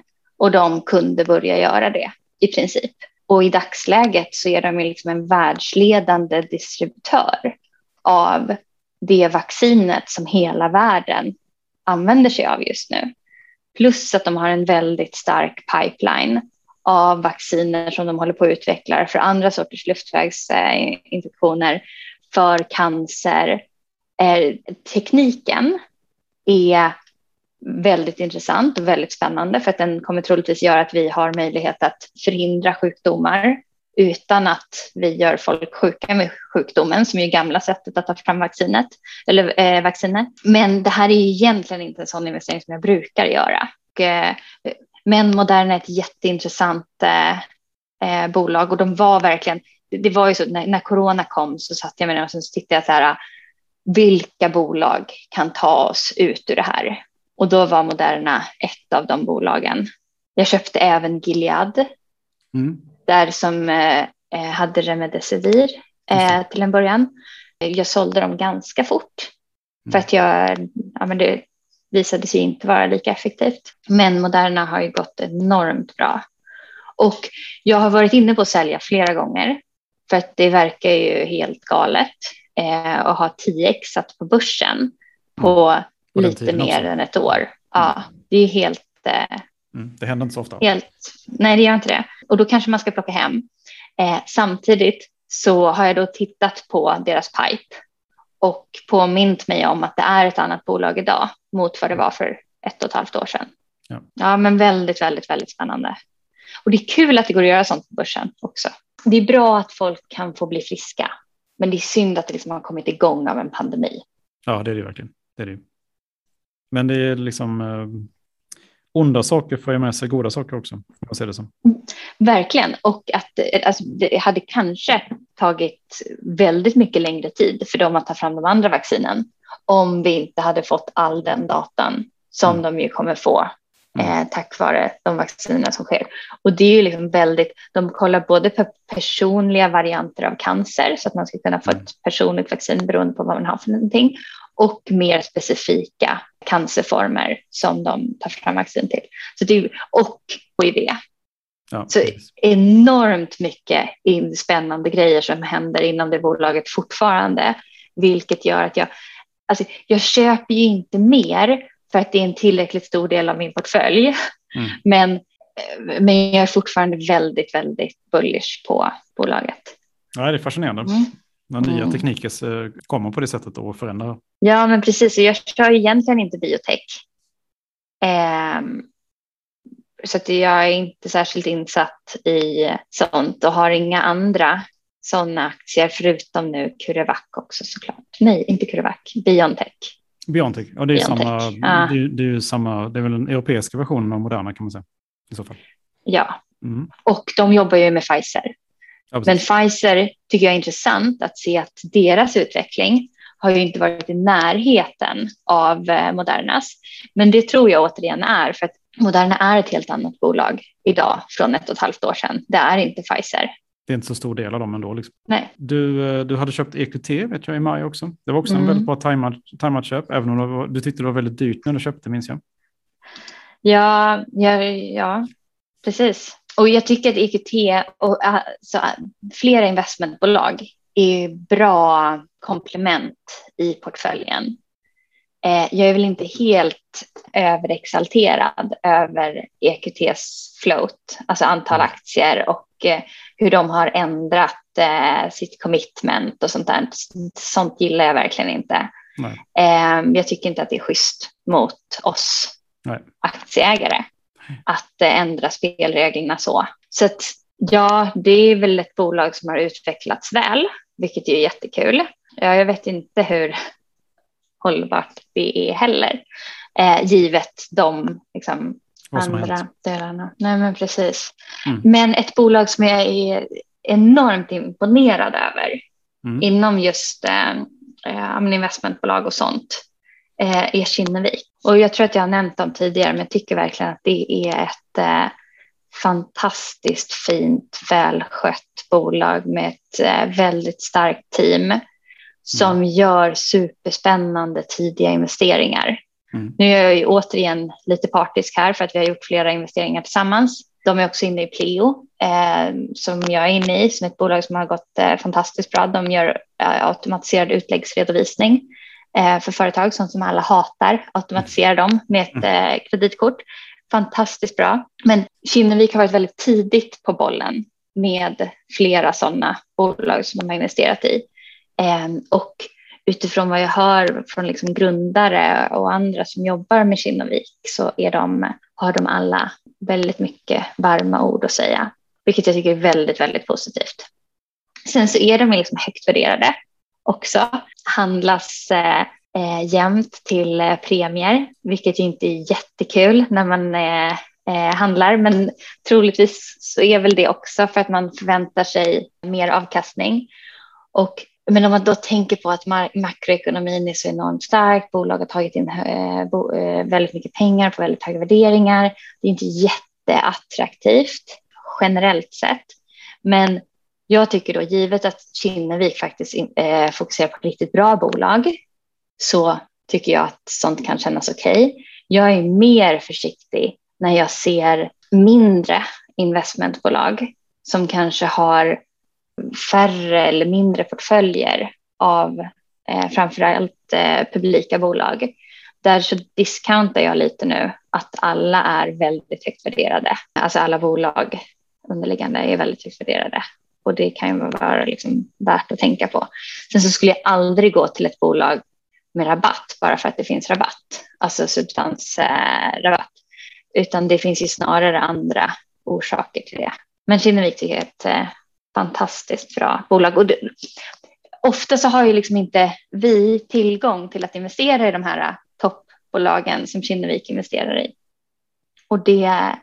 och de kunde börja göra det i princip. Och i dagsläget så är de liksom en världsledande distributör av det vaccinet som hela världen använder sig av just nu. Plus att de har en väldigt stark pipeline av vacciner som de håller på att utveckla för andra sorters luftvägsinfektioner, för cancer. Eh, tekniken är väldigt intressant och väldigt spännande för att den kommer troligtvis göra att vi har möjlighet att förhindra sjukdomar utan att vi gör folk sjuka med sjukdomen som är gamla sättet att ta fram vaccinet eller eh, vaccinet. Men det här är egentligen inte en sån investering som jag brukar göra. Och, eh, men Moderna är ett jätteintressant eh, eh, bolag och de var verkligen, det var ju så när, när corona kom så satt jag med den och så tittade jag så här, ah, vilka bolag kan ta oss ut ur det här? Och då var Moderna ett av de bolagen. Jag köpte även Gilead, mm. där som eh, eh hade Remdesivir eh, till en början. Jag sålde dem ganska fort mm. för att jag, ja, men det visade sig inte vara lika effektivt. Men Moderna har ju gått enormt bra. Och jag har varit inne på att sälja flera gånger för att det verkar ju helt galet eh, att ha 10 satt på börsen på mm lite mer också. än ett år. Ja, mm. det är helt... Eh, mm, det händer inte så ofta. Helt, nej, det gör inte det. Och då kanske man ska plocka hem. Eh, samtidigt så har jag då tittat på deras pipe och påmint mig om att det är ett annat bolag idag mot vad det var för ett och ett halvt år sedan. Ja, ja men väldigt, väldigt, väldigt spännande. Och det är kul att det går att göra sånt på börsen också. Det är bra att folk kan få bli friska, men det är synd att det liksom har kommit igång av en pandemi. Ja, det är det verkligen. Det är det. Men det är liksom eh, onda saker får ju med sig goda saker också. Jag ser det som. Verkligen, och att eh, alltså, det hade kanske tagit väldigt mycket längre tid för dem att ta fram de andra vaccinen om vi inte hade fått all den datan som mm. de ju kommer få mm. eh, tack vare de vaccinerna som sker. Och det är ju liksom väldigt, de kollar både på personliga varianter av cancer så att man ska kunna få mm. ett personligt vaccin beroende på vad man har för någonting och mer specifika cancerformer som de tar fram vaccin till. Så det, och HIV. Ja, så enormt mycket spännande grejer som händer inom det bolaget fortfarande, vilket gör att jag, alltså jag köper ju inte mer för att det är en tillräckligt stor del av min portfölj, mm. men, men jag är fortfarande väldigt, väldigt bullish på bolaget. Ja, det är fascinerande. Mm. När nya mm. tekniker kommer på det sättet och förändrar. Ja, men precis. Jag kör egentligen inte biotech. Eh, så att jag är inte särskilt insatt i sånt och har inga andra sådana aktier förutom nu CureVac också såklart. Nej, inte CureVac, Biontech. Biontech, ja, det, är Biontech. Samma, ja. det, det, är samma, det är väl den europeiska versionen av Moderna kan man säga. I så fall. Ja, mm. och de jobbar ju med Pfizer. Ja, Men Pfizer tycker jag är intressant att se att deras utveckling har ju inte varit i närheten av eh, Modernas. Men det tror jag återigen är för att Moderna är ett helt annat bolag idag från ett och ett halvt år sedan. Det är inte Pfizer. Det är inte så stor del av dem ändå. Liksom. Nej. Du, eh, du hade köpt EQT vet jag, i maj också. Det var också mm. en väldigt bra tajmad, tajmad köp, även om var, du tyckte det var väldigt dyrt när du köpte, minns jag. Ja, ja, ja precis. Och jag tycker att EQT och alltså, flera investmentbolag är bra komplement i portföljen. Eh, jag är väl inte helt överexalterad över EQTs float, alltså antal mm. aktier och eh, hur de har ändrat eh, sitt commitment och sånt där. Sånt gillar jag verkligen inte. Nej. Jag tycker inte att det är schysst mot oss Nej. aktieägare att ändra spelreglerna så. Så att, ja, det är väl ett bolag som har utvecklats väl, vilket är jättekul. Jag vet inte hur hållbart det är heller, eh, givet de liksom, andra delarna. Nej, men precis. Mm. Men ett bolag som jag är enormt imponerad över mm. inom just eh, eh investmentbolag och sånt eh, är Kinnevik. Och jag tror att jag har nämnt dem tidigare, men jag tycker verkligen att det är ett eh, fantastiskt fint, välskött bolag med ett eh, väldigt starkt team som mm. gör superspännande tidiga investeringar. Mm. Nu är jag ju återigen lite partisk här för att vi har gjort flera investeringar tillsammans. De är också inne i Pleo eh, som jag är inne i, som är ett bolag som har gått eh, fantastiskt bra. De gör eh, automatiserad utläggsredovisning för företag, sånt som alla hatar, automatisera dem med ett mm. eh, kreditkort. Fantastiskt bra. Men Kinnevik har varit väldigt tidigt på bollen med flera sådana bolag som de har investerat i. Ehm, och utifrån vad jag hör från liksom grundare och andra som jobbar med Kinnevik så är de, har de alla väldigt mycket varma ord att säga, vilket jag tycker är väldigt, väldigt positivt. Sen så är de liksom högt värderade också, handlas eh, eh jämt jämnt till eh, premier, vilket ju inte är jättekul när man eh, eh, handlar, men troligtvis så är väl det också för att man förväntar sig mer avkastning. Och men om man då tänker på att makroekonomin är så enormt stark, bolag har tagit in eh, eh väldigt mycket pengar på väldigt höga värderingar. Det är inte jätteattraktivt generellt sett. Men jag tycker då givet att Kinnevik faktiskt eh, fokuserar på riktigt bra bolag så tycker jag att sånt kan kännas okej. Okay. Jag är mer försiktig när jag ser mindre investmentbolag som kanske har färre eller mindre portföljer av eh, framförallt eh, publika bolag. Där så discountar jag lite nu att alla är väldigt högt värderade. Alltså alla bolag underliggande är väldigt högt värderade och det kan ju vara liksom värt att tänka på. Sen så skulle jag aldrig gå till ett bolag med rabatt bara för att det finns rabatt, alltså substansrabatt, utan det finns ju snarare andra orsaker till det. Men Kinnevik tycker jag är ett eh, fantastiskt bra bolag. Och det, ofta så har ju liksom inte vi tillgång till att investera i de här eh, toppbolagen som Kinnevik investerar i. Och det eh,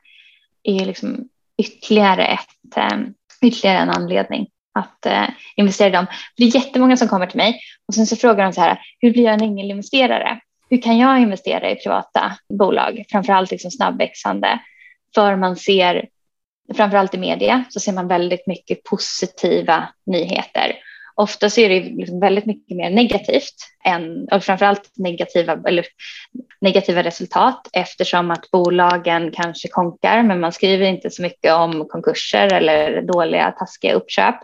är liksom ytterligare, ett, eh, ytterligare en anledning att eh, investera i dem. Det är jättemånga som kommer till mig och sen så frågar de så här, hur blir jag en ängelinvesterare? Hur kan jag investera i privata bolag, framförallt liksom snabbväxande? För man ser framförallt i media så ser man väldigt mycket positiva nyheter. Ofta så är det liksom väldigt mycket mer negativt än, och framförallt negativa, eller negativa resultat eftersom att bolagen kanske konkar men man skriver inte så mycket om konkurser eller dåliga taskiga uppköp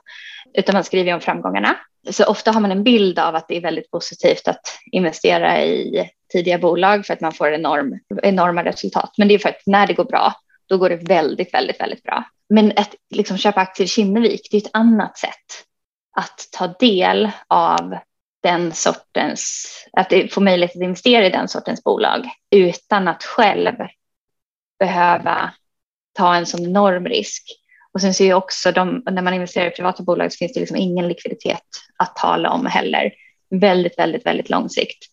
utan man skriver om framgångarna. Så ofta har man en bild av att det är väldigt positivt att investera i tidiga bolag för att man får enorm, enorma resultat. Men det är för att när det går bra då går det väldigt, väldigt, väldigt bra. Men att liksom köpa aktier i Kinnevik, det är ett annat sätt att ta del av den sortens, att få möjlighet att investera i den sortens bolag utan att själv behöva ta en sån enorm risk. Och sen ser jag också de, när man investerar i privata bolag så finns det liksom ingen likviditet att tala om heller. Väldigt, väldigt, väldigt lång sikt.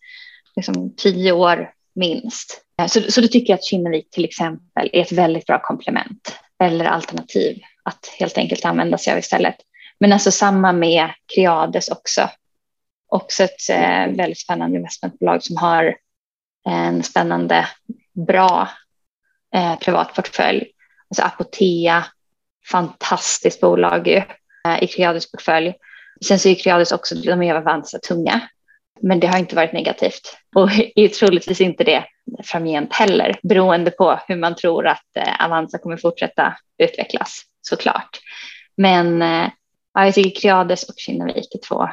Liksom tio år minst. Så, så då tycker jag att Kinnevik till exempel är ett väldigt bra komplement eller alternativ att helt enkelt använda sig av istället. Men alltså samma med Creades också. Också ett eh, väldigt spännande investmentbolag som har en spännande, bra eh, privat portfölj. Alltså Apotea, fantastiskt bolag ju, eh, i Creades portfölj. Sen så är Creades också, de är Avanza tunga, men det har inte varit negativt och är troligtvis inte det framgent heller, beroende på hur man tror att eh, Avanza kommer fortsätta utvecklas såklart. Men eh, ja, jag tycker Creades och Kinnevik är två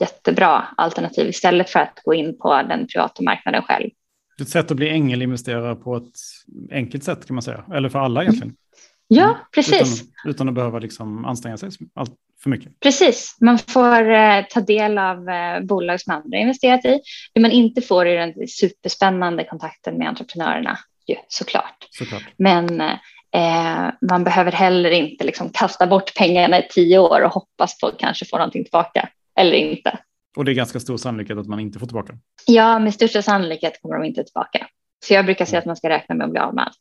jättebra alternativ istället för att gå in på den privata marknaden själv. Ett sätt att bli ängelinvesterare på ett enkelt sätt kan man säga, eller för alla egentligen. Ja, mm. precis. Utan, utan att behöva liksom anstränga sig allt för mycket. Precis, man får eh, ta del av eh, bolag som andra investerat i. Det man inte får är den superspännande kontakten med entreprenörerna, ju, såklart. såklart. Men eh, man behöver heller inte liksom, kasta bort pengarna i tio år och hoppas på att kanske få någonting tillbaka, eller inte. Och det är ganska stor sannolikhet att man inte får tillbaka? Ja, med största sannolikhet kommer de inte tillbaka. Så jag brukar säga att man ska räkna med att bli av med allt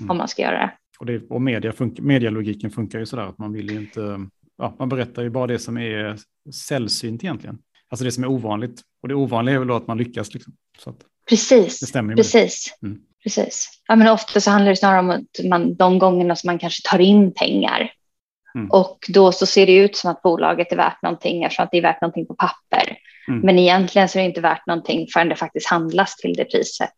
mm. om man ska göra det. Och, det, och media fun medialogiken funkar ju sådär att man vill ju inte, ja, man berättar ju bara det som är sällsynt egentligen. Alltså det som är ovanligt. Och det ovanliga är väl då att man lyckas. Liksom. Så precis, det stämmer precis. Mm. Precis. Ja, men ofta så handlar det snarare om att man, de gångerna som man kanske tar in pengar Mm. Och då så ser det ut som att bolaget är värt någonting eftersom att det är värt någonting på papper. Mm. Men egentligen så är det inte värt någonting förrän det faktiskt handlas till det priset.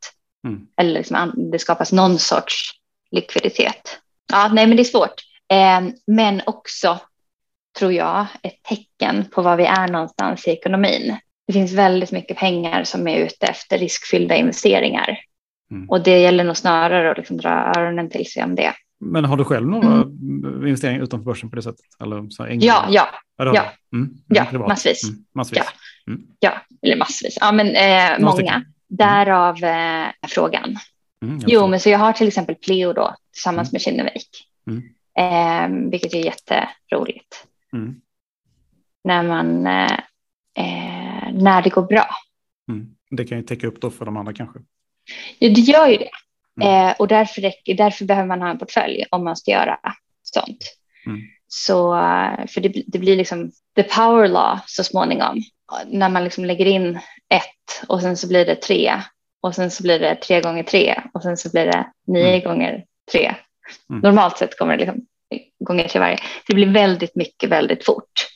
Mm. Eller liksom, det skapas någon sorts likviditet. Ja, nej, men det är svårt. Eh, men också, tror jag, ett tecken på var vi är någonstans i ekonomin. Det finns väldigt mycket pengar som är ute efter riskfyllda investeringar. Mm. Och det gäller nog snarare att liksom dra öronen till sig om det. Men har du själv några mm. investeringar utanför börsen på det sättet? Eller så ja, ja, ja, ja, mm. ja massvis. Mm. massvis. Ja. Mm. ja, eller massvis. Ja, men eh, många. Mm. Därav eh, frågan. Mm, jo, men så jag har till exempel Pleo då tillsammans mm. med Kinnevik, mm. eh, vilket är jätteroligt. Mm. När man eh, eh, när det går bra. Mm. Det kan ju täcka upp då för de andra kanske. Ja, det gör ju det. Mm. Eh, och därför, räcker, därför behöver man ha en portfölj om man ska göra sånt. Mm. Så för det, det, blir liksom the power law så småningom. När man liksom lägger in ett och sen så blir det tre och sen så blir det tre gånger tre och sen så blir det nio mm. gånger tre. Mm. Normalt sett kommer det liksom gånger tre varje. Det blir väldigt mycket väldigt fort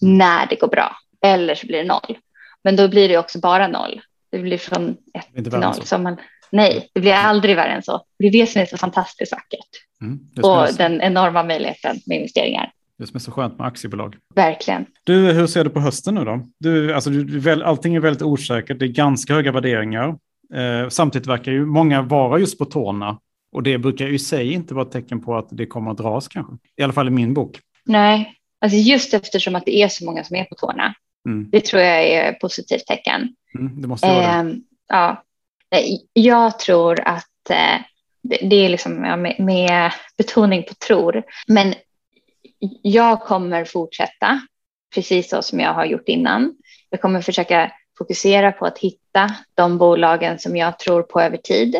när det går bra. Eller så blir det noll. Men då blir det också bara noll. Det blir från ett till noll. Så man, nej, det blir aldrig värre än så. Det är det som är så fantastiskt vackert. Mm, och så... den enorma möjligheten med investeringar. Det som är så skönt med aktiebolag. Verkligen. Du, hur ser du på hösten nu då? Du, alltså, du, allting är väldigt osäkert, det är ganska höga värderingar. Eh, samtidigt verkar ju många vara just på tårna och det brukar i sig inte vara ett tecken på att det kommer att dras kanske. I alla fall i min bok. Nej, alltså just eftersom att det är så många som är på tårna. Mm. Det tror jag är ett positivt tecken. Mm, det måste vara eh, det. Ja, jag tror att eh, det, det, är liksom ja, med, med betoning på tror. Men jag kommer fortsätta precis så som jag har gjort innan. Jag kommer försöka fokusera på att hitta de bolagen som jag tror på över tid.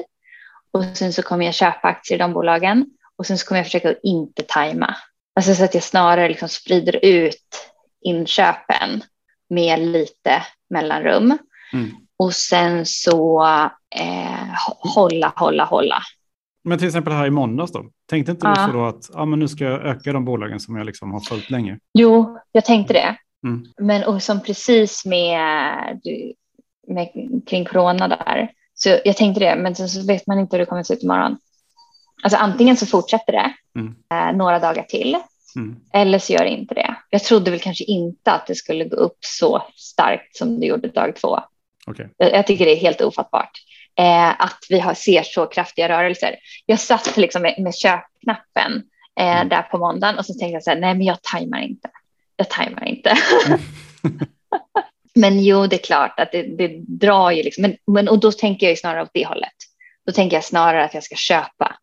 Och sen så kommer jag köpa aktier i de bolagen och sen så kommer jag försöka att inte tajma. Alltså så att jag snarare liksom sprider ut inköpen med lite mellanrum. Mm. Och sen så eh, hålla, hålla, hålla. Men till exempel här i måndags då? Tänkte inte ja. du så då att ja, men nu ska jag öka de bolagen som jag liksom har följt länge? Jo, jag tänkte det. Mm. Men och som precis med, med kring corona där. Så jag tänkte det, men sen så vet man inte hur det kommer att se ut imorgon. Alltså antingen så fortsätter det mm. eh, några dagar till. Mm. Eller så gör det inte det. Jag trodde väl kanske inte att det skulle gå upp så starkt som det gjorde dag två. Okay. Jag, jag tycker det är helt ofattbart eh, att vi har, ser så kraftiga rörelser. Jag satt liksom med, med köpknappen eh, mm. där på måndagen och så tänkte jag så här, nej men jag tajmar inte jag tajmar inte. Men jo, det är klart att det, det drar ju liksom, men, men, och då tänker jag ju snarare åt det hållet. Då tänker jag snarare att jag ska köpa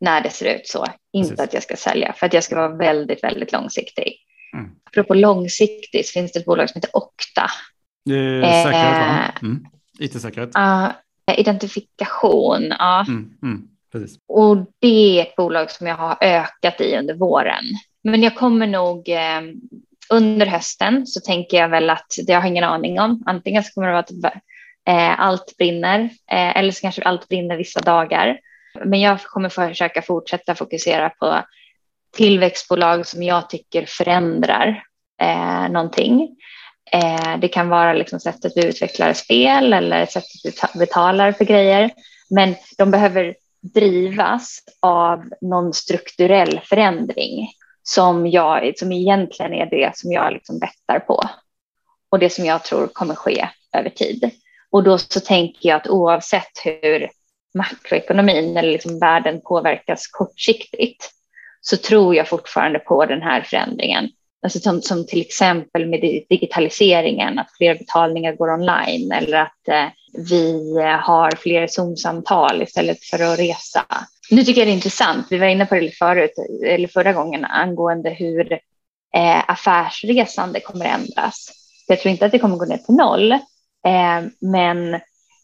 när det ser ut så, inte Precis. att jag ska sälja, för att jag ska vara väldigt, väldigt långsiktig. Mm. Apropå långsiktigt så finns det ett bolag som heter Okta. Är säkerhet? Eh, mm. IT-säkerhet. Uh, identifikation, ja. Mm, mm, och det är ett bolag som jag har ökat i under våren. Men jag kommer nog eh, under hösten så tänker jag väl att det har jag ingen aning om. Antingen så kommer det vara att eh, allt brinner eh, eller så kanske allt brinner vissa dagar. Men jag kommer försöka fortsätta fokusera på tillväxtbolag som jag tycker förändrar eh, någonting. Eh, det kan vara liksom sättet vi utvecklar spel eller sättet vi betalar för grejer. Men de behöver drivas av någon strukturell förändring som, jag, som egentligen är det som jag liksom bettar på och det som jag tror kommer ske över tid. Och då så tänker jag att oavsett hur makroekonomin eller liksom världen påverkas kortsiktigt så tror jag fortfarande på den här förändringen. Alltså som, som till exempel med digitaliseringen, att fler betalningar går online eller att eh, vi eh, har fler Zoom-samtal istället för att resa. Nu tycker jag det är intressant, vi var inne på det förut, eller förra gången angående hur eh, affärsresande kommer att ändras. Jag tror inte att det kommer gå ner till noll, eh, men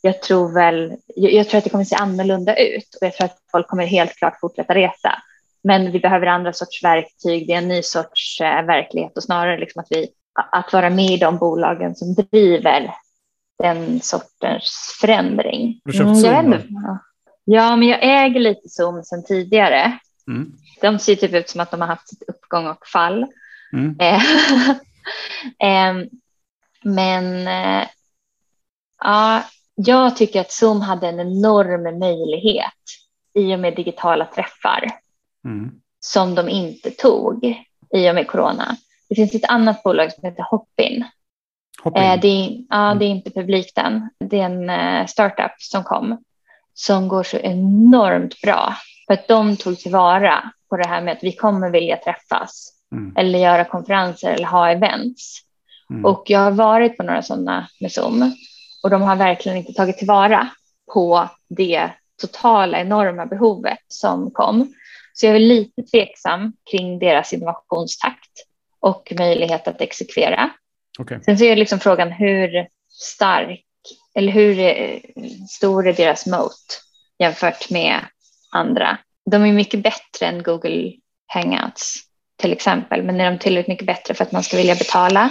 jag tror väl, jag, jag, tror att det kommer att se annorlunda ut och jag tror att folk kommer helt klart fortsätta resa. Men vi behöver andra sorts verktyg, det är en ny sorts eh, verklighet och snarare liksom att, vi, att vara med i de bolagen som driver den sortens förändring. Du köpt Zoom? Mm, ja, men jag äger lite Zoom sedan tidigare. Mm. De ser typ ut som att de har haft ett uppgång och fall. Mm. Eh, ehm, men eh, ja, jag tycker att Zoom hade en enorm möjlighet i och med digitala träffar mm. som de inte tog i och med corona. Det finns ett annat bolag som heter Hopin. Hopin. Eh, det, är, ja, mm. det är inte publikt än. Det är en eh, startup som kom som går så enormt bra för att de tog tillvara på det här med att vi kommer vilja träffas mm. eller göra konferenser eller ha events. Mm. Och jag har varit på några sådana med Zoom och de har verkligen inte tagit tillvara på det totala enorma behovet som kom. Så jag är lite tveksam kring deras innovationstakt och möjlighet att exekvera. Okay. Sen så är liksom frågan hur stark eller hur stor är deras moat jämfört med andra. De är mycket bättre än Google Hangouts till exempel, men är de tillräckligt mycket bättre för att man ska vilja betala?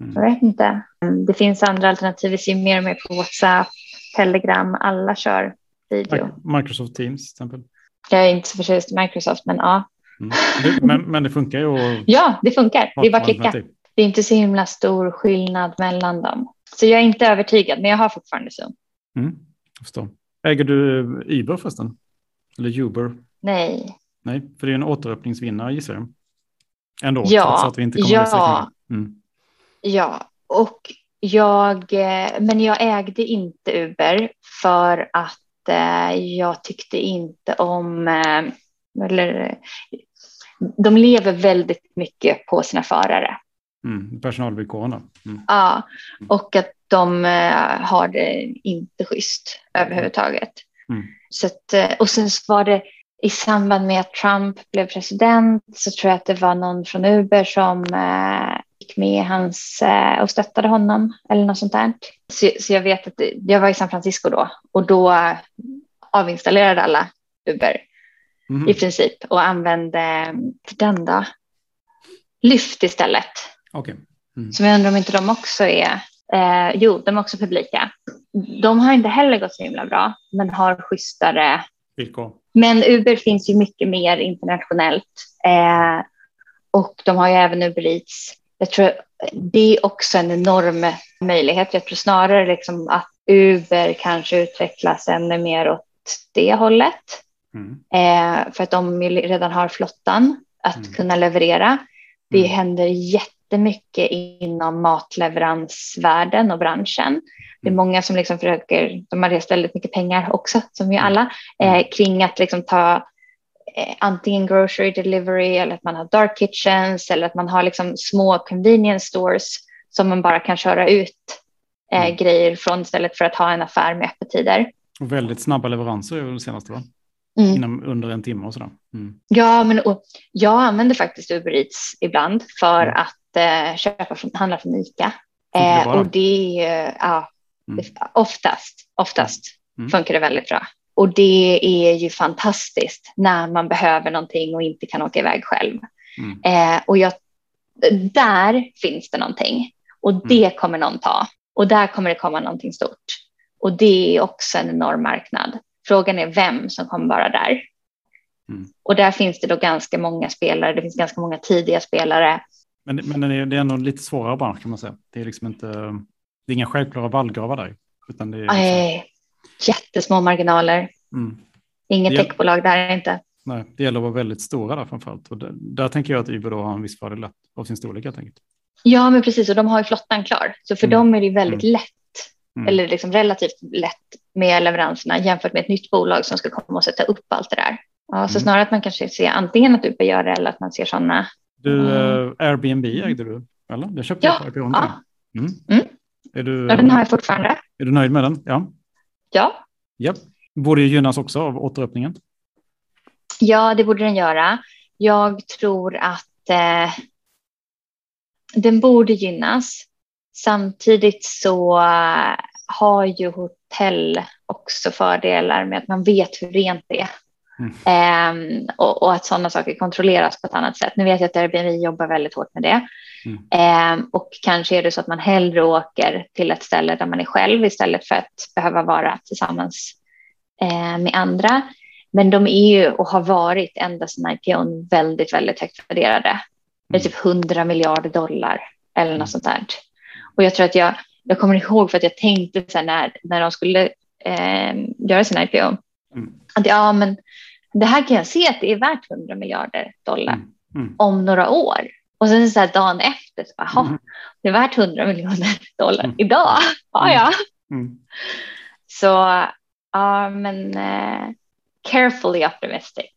Mm. Jag vet inte. Det finns andra alternativ. Vi ser mer och mer på WhatsApp, Telegram. Alla kör video. Microsoft Teams till exempel. Jag är inte så förtjust i Microsoft, men ja. Mm. Det, men, men det funkar ju. ja, det funkar. Det är bara att klicka. Det är inte så himla stor skillnad mellan dem. Så jag är inte övertygad, men jag har fortfarande Zoom. Mm, jag förstår. Äger du Uber förresten? Eller Uber? Nej. Nej, för det är en återöppningsvinnare gissar jag. Ändå, ja, trots att vi inte kommer ja, mm. Ja, och jag, eh, men jag ägde inte Uber för att eh, jag tyckte inte om, eh, eller de lever väldigt mycket på sina förare. Mm, personalvillkoren. Mm. Ja, och att de har det inte schysst överhuvudtaget. Mm. Så att, och sen var det i samband med att Trump blev president så tror jag att det var någon från Uber som gick med hans eh, och stöttade honom eller något sånt där. Så, så jag vet att jag var i San Francisco då och då avinstallerade alla Uber mm. i princip och använde den då. Lyft istället. Okay. Mm. Så jag undrar om inte de också är, eh, jo, de är också publika. De har inte heller gått så himla bra, men har schysstare villkor. Men Uber finns ju mycket mer internationellt eh, och de har ju även Uber Eats jag tror det är också en enorm möjlighet. Jag tror snarare liksom att Uber kanske utvecklas ännu mer åt det hållet. Mm. Eh, för att de redan har flottan att mm. kunna leverera. Det mm. händer jättemycket inom matleveransvärlden och branschen. Det är mm. många som liksom försöker, de har rest väldigt mycket pengar också, som vi mm. alla, eh, mm. kring att liksom ta eh, antingen grocery delivery eller att man har dark kitchens eller att man har liksom små convenience stores som man bara kan köra ut eh, Mm. grejer från istället för att ha en affär med öppettider. Och väldigt snabba leveranser är väl det senaste va? Mm. Inom under en timme och sådär. Mm. Ja, men och jag använder faktiskt Uber Eats ibland för Mm. att eh, köpa från, handla från Ica. Det Eh, och det är, ja, Mm. oftast, oftast Mm. funkar det väldigt bra. Och det är ju fantastiskt när man behöver någonting och inte kan åka iväg själv. Mm. Eh, och jag, där finns det någonting och Mm. det kommer någon ta. Och där kommer det komma någonting stort. Och det är också en enorm marknad. Frågan är vem som kommer vara där. Mm. Och där finns det då ganska många spelare. Det finns ganska många tidiga spelare. Men, men det är, det är ändå lite svårare bransch kan man säga. Det är liksom inte, det är inga självklara vallgravar där. Utan det är liksom, jättesmå marginaler. mm, Inget Ja. techbolag där inte. nej, det gäller att vara väldigt stora där framförallt. Och där, där tänker jag att Uber då har en viss fördel av sin storlek helt enkelt. Ja, men precis. Och de har ju flottan klar. Så för Mm. dem är det väldigt lätt. Mm. Eller liksom relativt lätt med leveranserna jämfört med ett nytt bolag som ska komma och sätta upp allt det där. Ja, så Mm. snarare att man kanske ser antingen att Uber gör det eller att man ser sådana. Du, Mm. eh, Airbnb ägde du, eller? Jag köpte Ja, IPO. ja. Mm. Mm. Är, du, Ja, den har jag fortfarande. är du nöjd med den? Ja. Ja, Japp. Borde ju gynnas också av återöppningen. ja, det borde den göra. Jag tror att eh, den borde gynnas. Samtidigt så eh, har ju hotell också fördelar med att man vet hur rent det är. Mm. Ehm, och, och att sådana saker kontrolleras på ett annat sätt. Nu vet jag att Airbnb jobbar väldigt hårt med det. Mm. Ehm, och kanske är det så att man hellre åker till ett ställe där man är själv istället för att behöva vara tillsammans eh, med andra. Men de är ju och har varit ända sedan IPOn väldigt, väldigt högt värderade. Med typ 100 miljarder dollar eller Mm. något sånt där. Och jag tror att jag, jag kommer ihåg för att jag tänkte så när, när de skulle eh, göra sin IPO. Mm. Att ja, men det här kan jag se att det är värt 100 miljarder dollar Mm. Mm. om några år. Och sen så här dagen efter, så bara, "Jaha, Mm. det är värt 100 miljoner dollar Mm. idag. Ja, ja. Mm. Så ja, men eh, carefully optimistic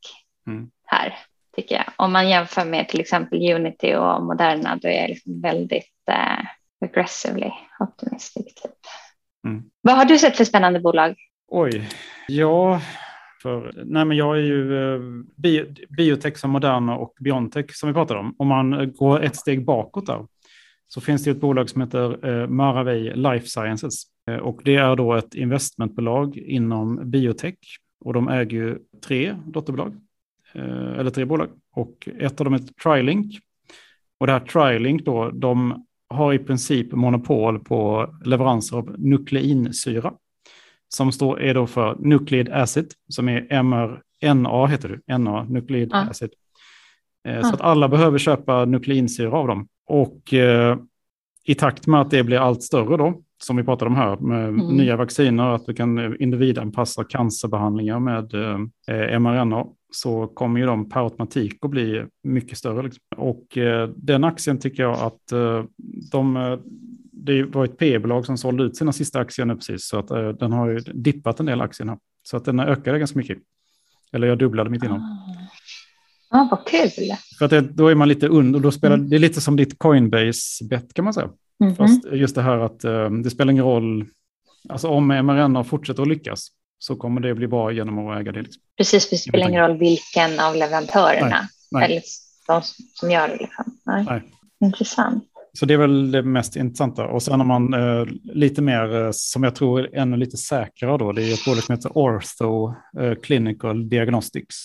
Mm. här tycker jag. Om man jämför med till exempel Unity och Moderna, då är jag liksom väldigt eh, aggressively optimistic. Typ. Mm. Vad har du sett för spännande bolag? Oj, ja, för, nej men jag är ju eh, bio, biotech som Moderna och Biontech som vi pratade om. Om man går ett steg bakåt där så finns det ett bolag som heter eh, Maravej Life Sciences. Eh, och det är då ett investmentbolag inom biotech. Och de äger ju tre dotterbolag eh, eller tre bolag. Och ett av dem heter Trilink. Och det här Trilink då, de har i princip monopol på leveranser av nukleinsyra som står, är då för nucleid acid, som är mRNA heter det, NA, nucleid Ja. acid. Eh. Så att alla behöver köpa nukleinsyra av dem. Och eh, i takt med att det blir allt större då, som vi pratade om här, med Mm. nya vacciner, att vi kan individanpassa cancerbehandlingar med eh, mRNA, så kommer ju de per automatik att bli mycket större. Liksom. Och eh, den aktien tycker jag att eh, de, eh, det var ett P-bolag som sålde ut sina sista aktier nu precis, så att eh, den har ju dippat en del aktierna. Så att den ökade ganska mycket. Eller jag dubblade mitt innan. Ja, vad kul. För att det, då är man lite under, och då spelar, Mm. det är lite som ditt Coinbase-bet kan man säga. Mhm. Fast just det här att eh, det spelar ingen roll, alltså om mRNA fortsätter att lyckas så kommer det bli bra genom att äga det. Liksom. Precis, det spelar ingen roll vilken av leverantörerna Nej, nej. eller de som gör det. Liksom. Nej. Intressant. Så det är väl det mest intressanta. Och sen har man eh, lite mer, eh, som jag tror är ännu lite säkrare då, det är ett bolag som heter Ortho eh, Clinical Diagnostics.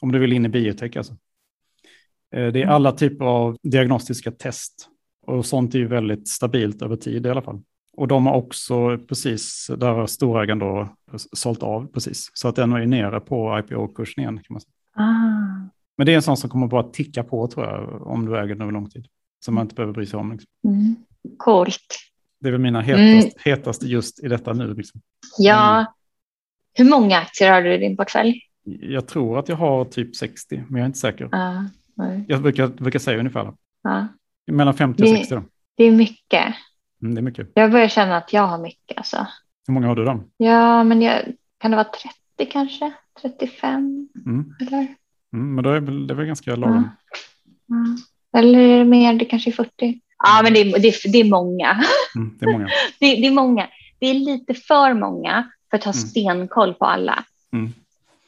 Om du vill in i biotech alltså. Eh, det är alla typer av diagnostiska test. Och sånt är ju väldigt stabilt över tid i alla fall. Och de har också precis, där har storägaren då sålt av precis. Så att den är nere på IPO-kursen igen kan man säga. Ah. Men det är en sån som kommer bara ticka på tror jag, om du äger den över lång tid. Som man inte behöver bry sig om. Liksom. Mm. Coolt. Det är väl mina Mm. hetast, hetaste just i detta nu. Liksom. Ja. Mm. Hur många aktier har du i din portfölj? Jag tror att jag har typ 60, men jag är inte säker. Nej. Jag brukar, brukar säga ungefär ja. mellan 50 och Det- 60. Då. Det är mycket. Mm, det är mycket. Jag börjar känna att jag har mycket. Alltså. Hur många har du då? Ja, men jag, kan det vara 30 kanske? 35? Mm. Eller? Mm, men då är det väl ganska lagom. Ja. Eller är det mer? Det kanske är 40? Ja, men det är, det är, det är många. Mm, det är många. det, det, är många. Det är lite för många för att ha Mm. stenkoll på alla. Mm.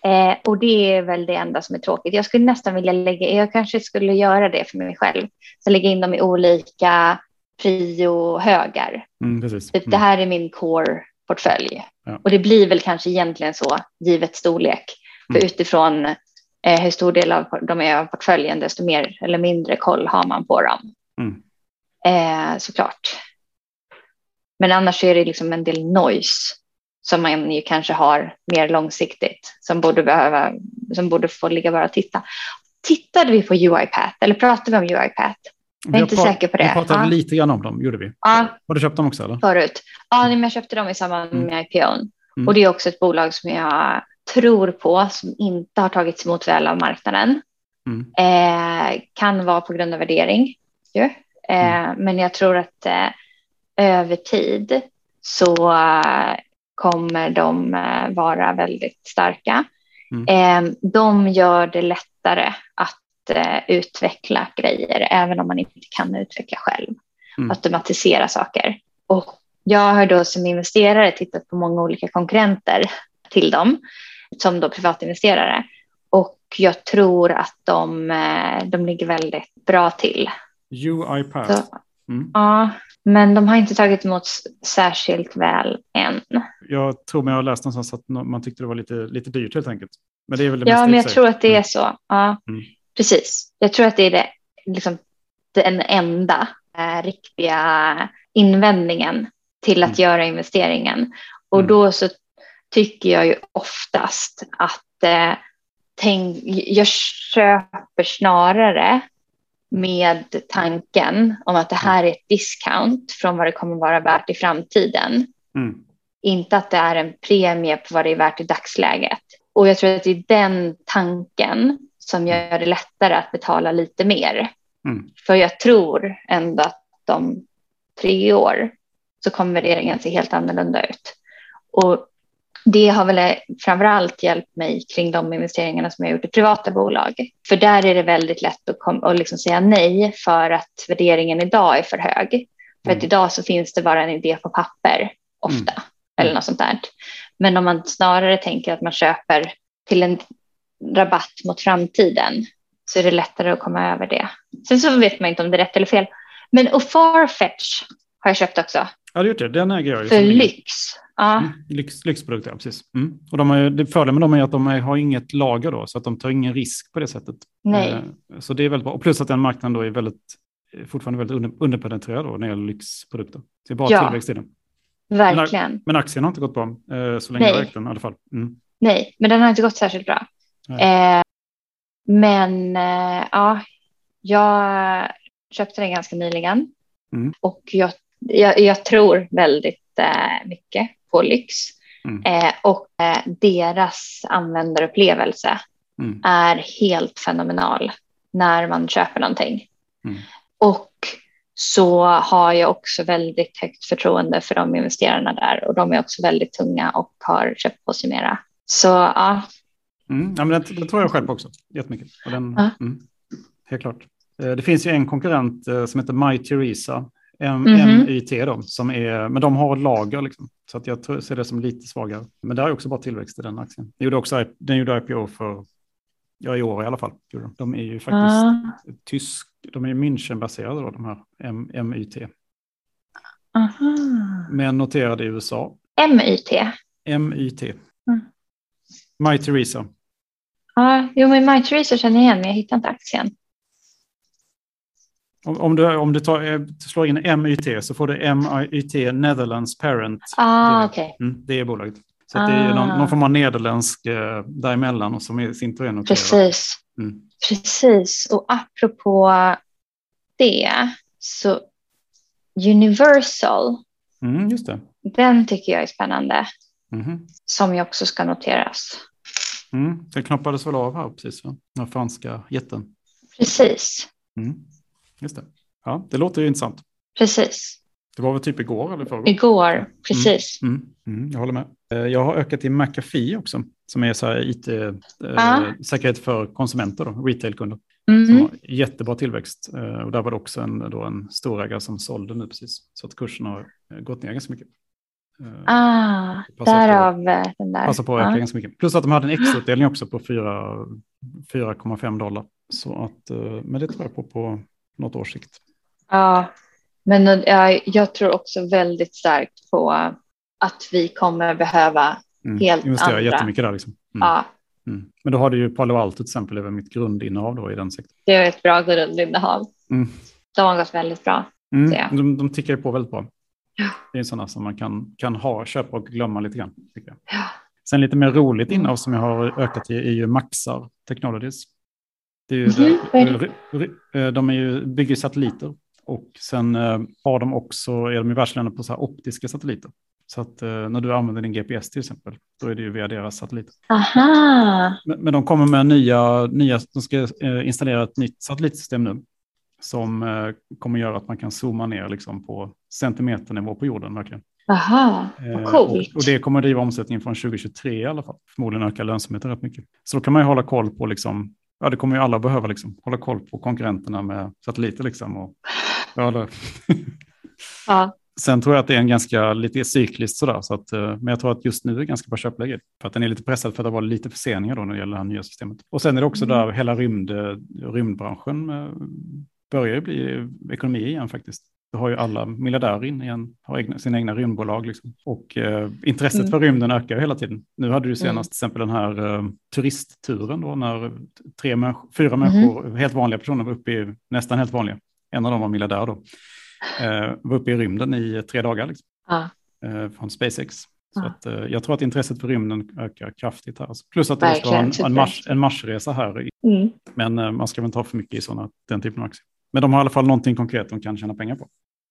Eh, och det är väl det enda som är tråkigt. Jag skulle nästan vilja lägga, jag kanske skulle göra det för mig själv. Så lägga in dem i olika prio-högar. Mm. Typ, Mm. Det här är min core-portfölj. Ja. Och det blir väl kanske egentligen så, givet storlek. För Mm. utifrån eh, hur stor del av de är av portföljen, desto mer eller mindre koll har man på dem. Mm. Eh, såklart. Men annars är det liksom en del noise som man ju kanske har mer långsiktigt som borde, behöva, som borde få ligga bara och titta. Tittade vi på UiPath eller pratade vi om UiPath? Jag är inte säker på det. Vi pratade Ja. lite grann om dem, gjorde vi. Ja, Har du köpt dem också eller? förut. Ja, men jag köpte dem i samband Mm. med IPOn. Mm. Och det är också ett bolag som jag tror på som inte har tagits emot väl av marknaden. Mm. Eh, kan vara på grund av värdering. Ju. Eh, Mm. Men jag tror att eh, över tid så eh, kommer de eh, vara väldigt starka. Mm. Eh, de gör det lättare att utveckla grejer även om man inte kan utveckla själv. Mm. Automatisera saker. Och jag har då som investerare tittat på många olika konkurrenter till dem som då privatinvesterare. Och jag tror att de, eh, de ligger väldigt bra till. UiPath. Mm. ja, men de har inte tagit emot särskilt väl än. Jag tror mig jag har läst någonstans att man tyckte det var lite, lite dyrt helt enkelt. Men det är väl det Ja, men jag sig. tror att det är Mm. så. Ja, Mm. precis. Jag tror att det är det, liksom, den enda eh, riktiga invändningen till att göra investeringen. Och Mm. då så tycker jag ju oftast att eh, tänk, jag köper snarare med tanken om att det här är ett discount från vad det kommer vara värt i framtiden. Mm. Inte att det är en premie på vad det är värt i dagsläget. Och jag tror att det är den tanken som gör det lättare att betala lite mer. Mm. För jag tror ändå att om tre år så kommer värderingen se helt annorlunda ut. Och det har väl framför allt hjälpt mig kring de investeringarna som jag gjort i privata bolag. För där är det väldigt lätt att, kom, att liksom säga nej för att värderingen idag är för hög. För Mm. att idag så finns det bara en idé på papper ofta. Mm. Eller något sånt där. Men om man snarare tänker att man köper till en rabatt mot framtiden så är det lättare att komma över det. Sen så vet man inte om det är rätt eller fel. Men och Farfetch har jag köpt också. Ja, det gjort det. Den äger jag ju. För lyx. Ja, Mm. Lyx, lyxprodukter, ja, precis. Mm. Och de har ju, det fördelen med dem är att de har inget lager då, så att de tar ingen risk på det sättet. nej. Eh, Så det är väldigt bra. Och plus att den marknaden då är väldigt, eh, fortfarande väldigt under, underpenetrerad då, när det gäller lyxprodukter. Det är bra Ja. tillväxt i den. Verkligen. Men aktien har inte gått bra, eh, så länge Nej. jag ägt den i alla fall. Mm. Nej, men den har inte gått särskilt bra. Eh, men eh, ja, jag köpte den ganska nyligen. Mm. Och jag, jag, jag tror väldigt eh, mycket på lyx. Mm. Eh, och eh, deras användarupplevelse Mm. är helt fenomenal när man köper någonting. Mm. Och så har jag också väldigt högt förtroende för de investerarna där och de är också väldigt tunga och har köpt på sig mera. Så ja, Mm. Ja, men det, det tror jag själv också, jättemycket. Och den, Ja. mm. Helt klart. Eh, Det finns ju en konkurrent eh, som heter My Theresa, M- Mhm. MYT då, som är, men de har lager liksom. Så att jag tror, ser det som lite svagare. Men det är också bara tillväxt i den aktien. Den gjorde, också, den gjorde IPO för, ja i år i alla fall. de. Är ju faktiskt ah, tysk, de är München-baserade då, de här M- MYT. aha. Men noterade i USA. MYT. MYT. Mm. My Theresa. Ja, jo, men My Theresa känner jag igen, men jag hittar inte aktien. Om, om du, om du tar, eh, slår in MYT så får du MYT Netherlands Parent. Ah, det, okej. mm, det är bolaget. Så att det är någon, Ah. någon form av nederländsk eh, däremellan och som är sin tur är noterad. Precis. Mm. Precis. Och apropå det, så Universal, Mm, just det. den tycker jag är spännande, Mhm. som ju också ska noteras. Mm. Det knoppades väl av här precis, va? den franska jätten. Precis, Mm. Just det. Ja, det låter ju intressant. precis. Det var väl typ igår eller förrgår? Igår, precis. Mm, mm, jag håller med. Eh, Jag har ökat i McAfee också, som är så här Ah. IT-säkerhet för konsumenter, då, retailkunder. mm. som har jättebra tillväxt. Och där var det också en, då en storägare som sålde nu precis. Så att kursen har gått ner ganska mycket. Ah, därav på, den där. Passa på att öka ah. ganska mycket. Plus att de hade en extrautdelning också på 4,5 dollar. Så att, men det tror jag på på något års sikt. Ja, men jag, jag tror också väldigt starkt på att vi kommer behöva mm. helt Investera andra. jättemycket där liksom. Mm. Ja. Mm. Men då har du ju Palo Alto till exempel över mitt grundinnehav då i den sektorn. Det är ett bra grundinnehav. Mm. De har gått väldigt bra. Mm. De, de tickar ju på väldigt bra. Ja. Det är sådana som man kan, kan ha, köpa och glömma lite grann. Ja. Sen lite mer roligt innehav som jag har ökat i är ju Maxar Technologies. Det är ju, mm. där, de är ju, bygger satelliter och sen eh, har de också, är de i världsländer på så optiska satelliter. Så att eh, när du använder din GPS till exempel, då är det ju via deras satelliter. Aha. Men, men de kommer med nya, nya, de ska eh, installera ett nytt satellitsystem nu som eh, kommer göra att man kan zooma ner liksom på centimeternivå på jorden verkligen. Aha, vad eh, coolt. Och, och, det kommer driva omsättningen från 2023 i alla fall. Förmodligen öka lönsamheten rätt mycket. Så då kan man ju hålla koll på, liksom, ja det kommer ju alla behöva, liksom, hålla koll på konkurrenterna med satelliter. Liksom, och, ja, ja. Sen tror jag att det är en ganska lite cykliskt sådär, så att, eh, men jag tror att just nu är det ganska bra köpläge. För att den är lite pressad för att det var lite förseningar då när det gäller det här nya systemet. Och sen är det också mm. där hela rymd, rymdbranschen börjar ju bli ekonomi igen faktiskt. Du har ju alla miljardärer in har egna, sina egna rymdbolag. Liksom. Och eh, intresset mm. för rymden ökar ju hela tiden. Nu hade du senast mm. till exempel den här eh, turistturen då, när tre människor, fyra mm. människor, helt vanliga personer var uppe i, nästan helt vanliga, en av dem var miljardär då, eh, var uppe i rymden i tre dagar liksom, ah. från SpaceX. Så att, eh, jag tror att intresset för rymden ökar kraftigt här. Plus att det ska vara en, en, mars, en marsresa här. Mm. Men eh, man ska väl inte ha för mycket i sådana, den typen av aktier. Men de har i alla fall någonting konkret de kan tjäna pengar på.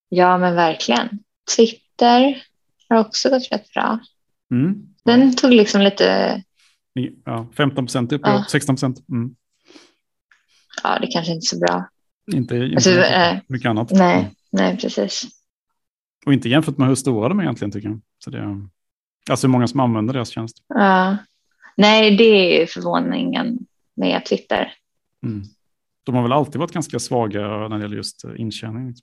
Ja, men verkligen. Twitter har också gått rätt bra. Mm. Den tog liksom lite... Ja, 15 procent upp, ja. 16 procent. Mm. Ja, det kanske inte är så bra. Inte, inte alltså, äh, mycket annat. Nej, mm. nej, precis. Och inte jämfört med hur stora de är egentligen tycker jag. Så det, alltså hur många som använder deras tjänst. Ja. Nej, det är förvåningen med Twitter. De har väl alltid varit ganska svaga när det gäller just intjäning.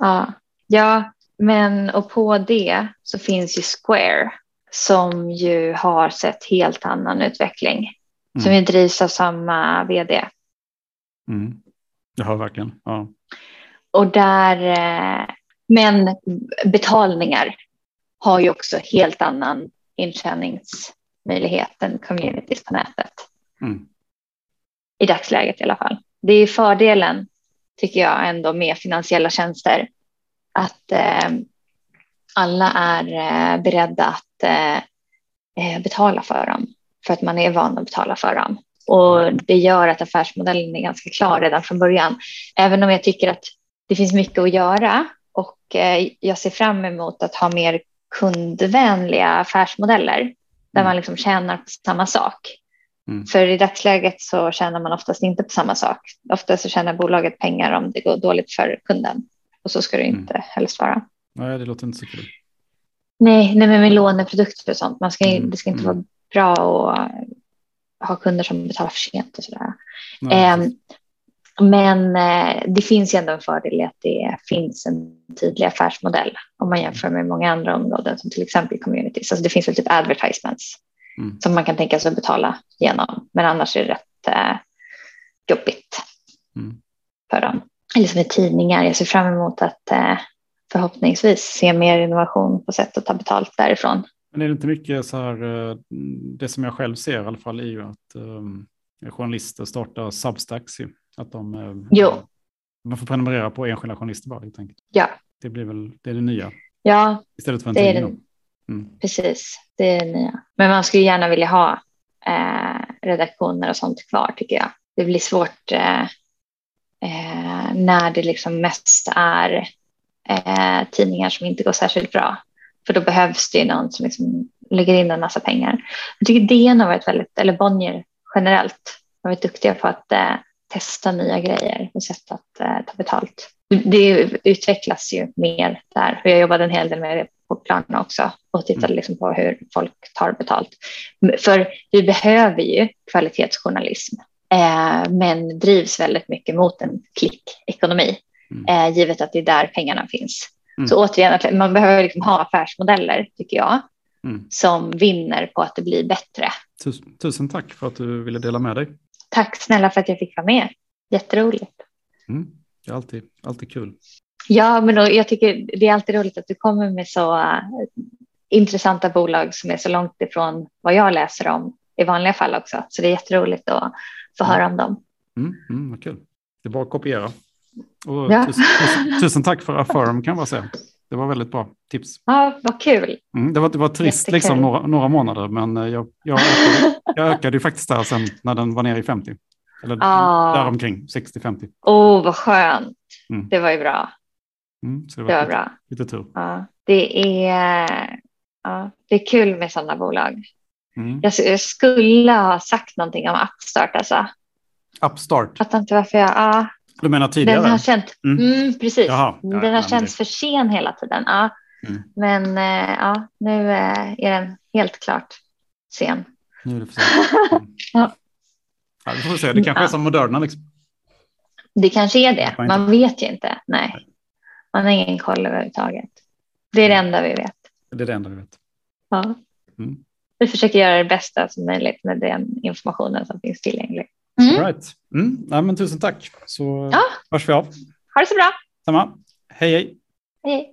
Ja, ja men och på det så finns ju Square som ju har sett helt annan utveckling. Mm. Som ju drivs av samma vd. Mm. Det har verkligen. Ja. Och där, eh, men betalningar har ju också helt annan intjäningsmöjlighet än communities på nätet. Mm. I dagsläget i alla fall det är fördelen, tycker jag, ändå med finansiella tjänster. Att eh, alla är eh, beredda att eh, eh, betala för dem för att man är van att betala för dem. Och det gör att affärsmodellen är ganska klar redan från början. Även om jag tycker att det finns mycket att göra och eh, jag ser fram emot att ha mer kundvänliga affärsmodeller där man liksom tjänar på samma sak. Mm. För i dagsläget så tjänar man oftast inte på samma sak. Ofta så tjänar bolaget pengar om det går dåligt för kunden. Och så ska det mm. inte mm. helst vara. Nej, det låter inte så kul. Nej, nej men med låneprodukter och sånt. Man ska, mm. Det ska inte vara mm. bra att ha kunder som betalar för sent och sådär. Nej, eh, men eh, det finns ju ändå en fördel i att det finns en tydlig affärsmodell om man jämför med många andra områden som till exempel communities. Alltså det finns väl typ advertisements mm. som man kan tänka sig att betala genom. Men annars är det rätt eh, jobbigt mm. för dem. Eller som i tidningar. Jag ser fram emot att eh, förhoppningsvis se mer innovation på sätt att ta betalt därifrån. Men är det inte mycket så här, eh, det som jag själv ser i alla fall är ju att um, journalister startar substacks. Att de, um, jo. man får prenumerera på enskilda journalister bara helt enkelt. Ja. Det blir väl det, är det nya. Ja, Istället för en det tidning. Mm. Precis, det är nya. Men man skulle gärna vilja ha eh, redaktioner och sånt kvar tycker jag. Det blir svårt eh, eh, när det liksom mest är eh, tidningar som inte går särskilt bra. För då behövs det någon som liksom lägger in en massa pengar. Jag tycker DN har varit väldigt, eller Bonnier generellt, har varit duktiga på att eh, testa nya grejer och sätt att eh, ta betalt. Det utvecklas ju mer där. Jag jobbade en hel del med planen också och tittade mm. liksom på hur folk tar betalt. För vi behöver ju kvalitetsjournalism eh, men drivs väldigt mycket mot en klickekonomi, mm. eh, givet att det är där pengarna finns. Mm. Så återigen, man behöver liksom ha affärsmodeller, tycker jag, mm. som vinner på att det blir bättre. Tusen, tusen, tack för att du ville dela med dig. Tack snälla för att jag fick vara med. Jätteroligt. Mm. Det är alltid, alltid kul. Ja, men jag tycker det är alltid roligt att du kommer med så uh, intressanta bolag som är så långt ifrån vad jag läser om i vanliga fall också. Så det är jätteroligt att få höra om dem. Mm, mm, vad kul. Det är bara att kopiera. Och ja. tusen, tusen, tusen, tack för Affirm kan jag bara säga. Det var väldigt bra tips. Ja, vad kul. Mm, det, var, det var trist liksom, några, några, månader, men eh, jag, jag, ökade, jag ökade ju faktiskt där sen när den var nere i 50. Eller ah. däromkring, 60-50. Åh, oh, vad skönt. Mm. Det var ju bra. Mm, så det var, det var lite, bra. Lite tur. Ja, det, är, ja, det är kul med sådana bolag. Mm. Jag, jag, skulle ha sagt någonting om Upstart. Alltså. Upstart? Jag vet inte varför jag... Ja. Du menar tidigare? Den har känt, mm. Mm, precis. Jaha, ja, den har känts för sen hela tiden. Ja. Mm. Men äh, ja, nu äh, är den helt klart sen. Nu är det för sent. ja. ja, det får vi se. Det kanske är som Moderna. Liksom. Det kanske är det. Man vet ju inte. Nej. Man har ingen koll överhuvudtaget. Det är det enda vi vet. Det är det enda vi vet. Ja. Mm. Vi försöker göra det bästa som möjligt med den informationen som finns tillgänglig. Mm. right. mm. Ja, men tusen tack så ja. hörs vi av. Ha det så bra. Samma. Hej hej. Hej.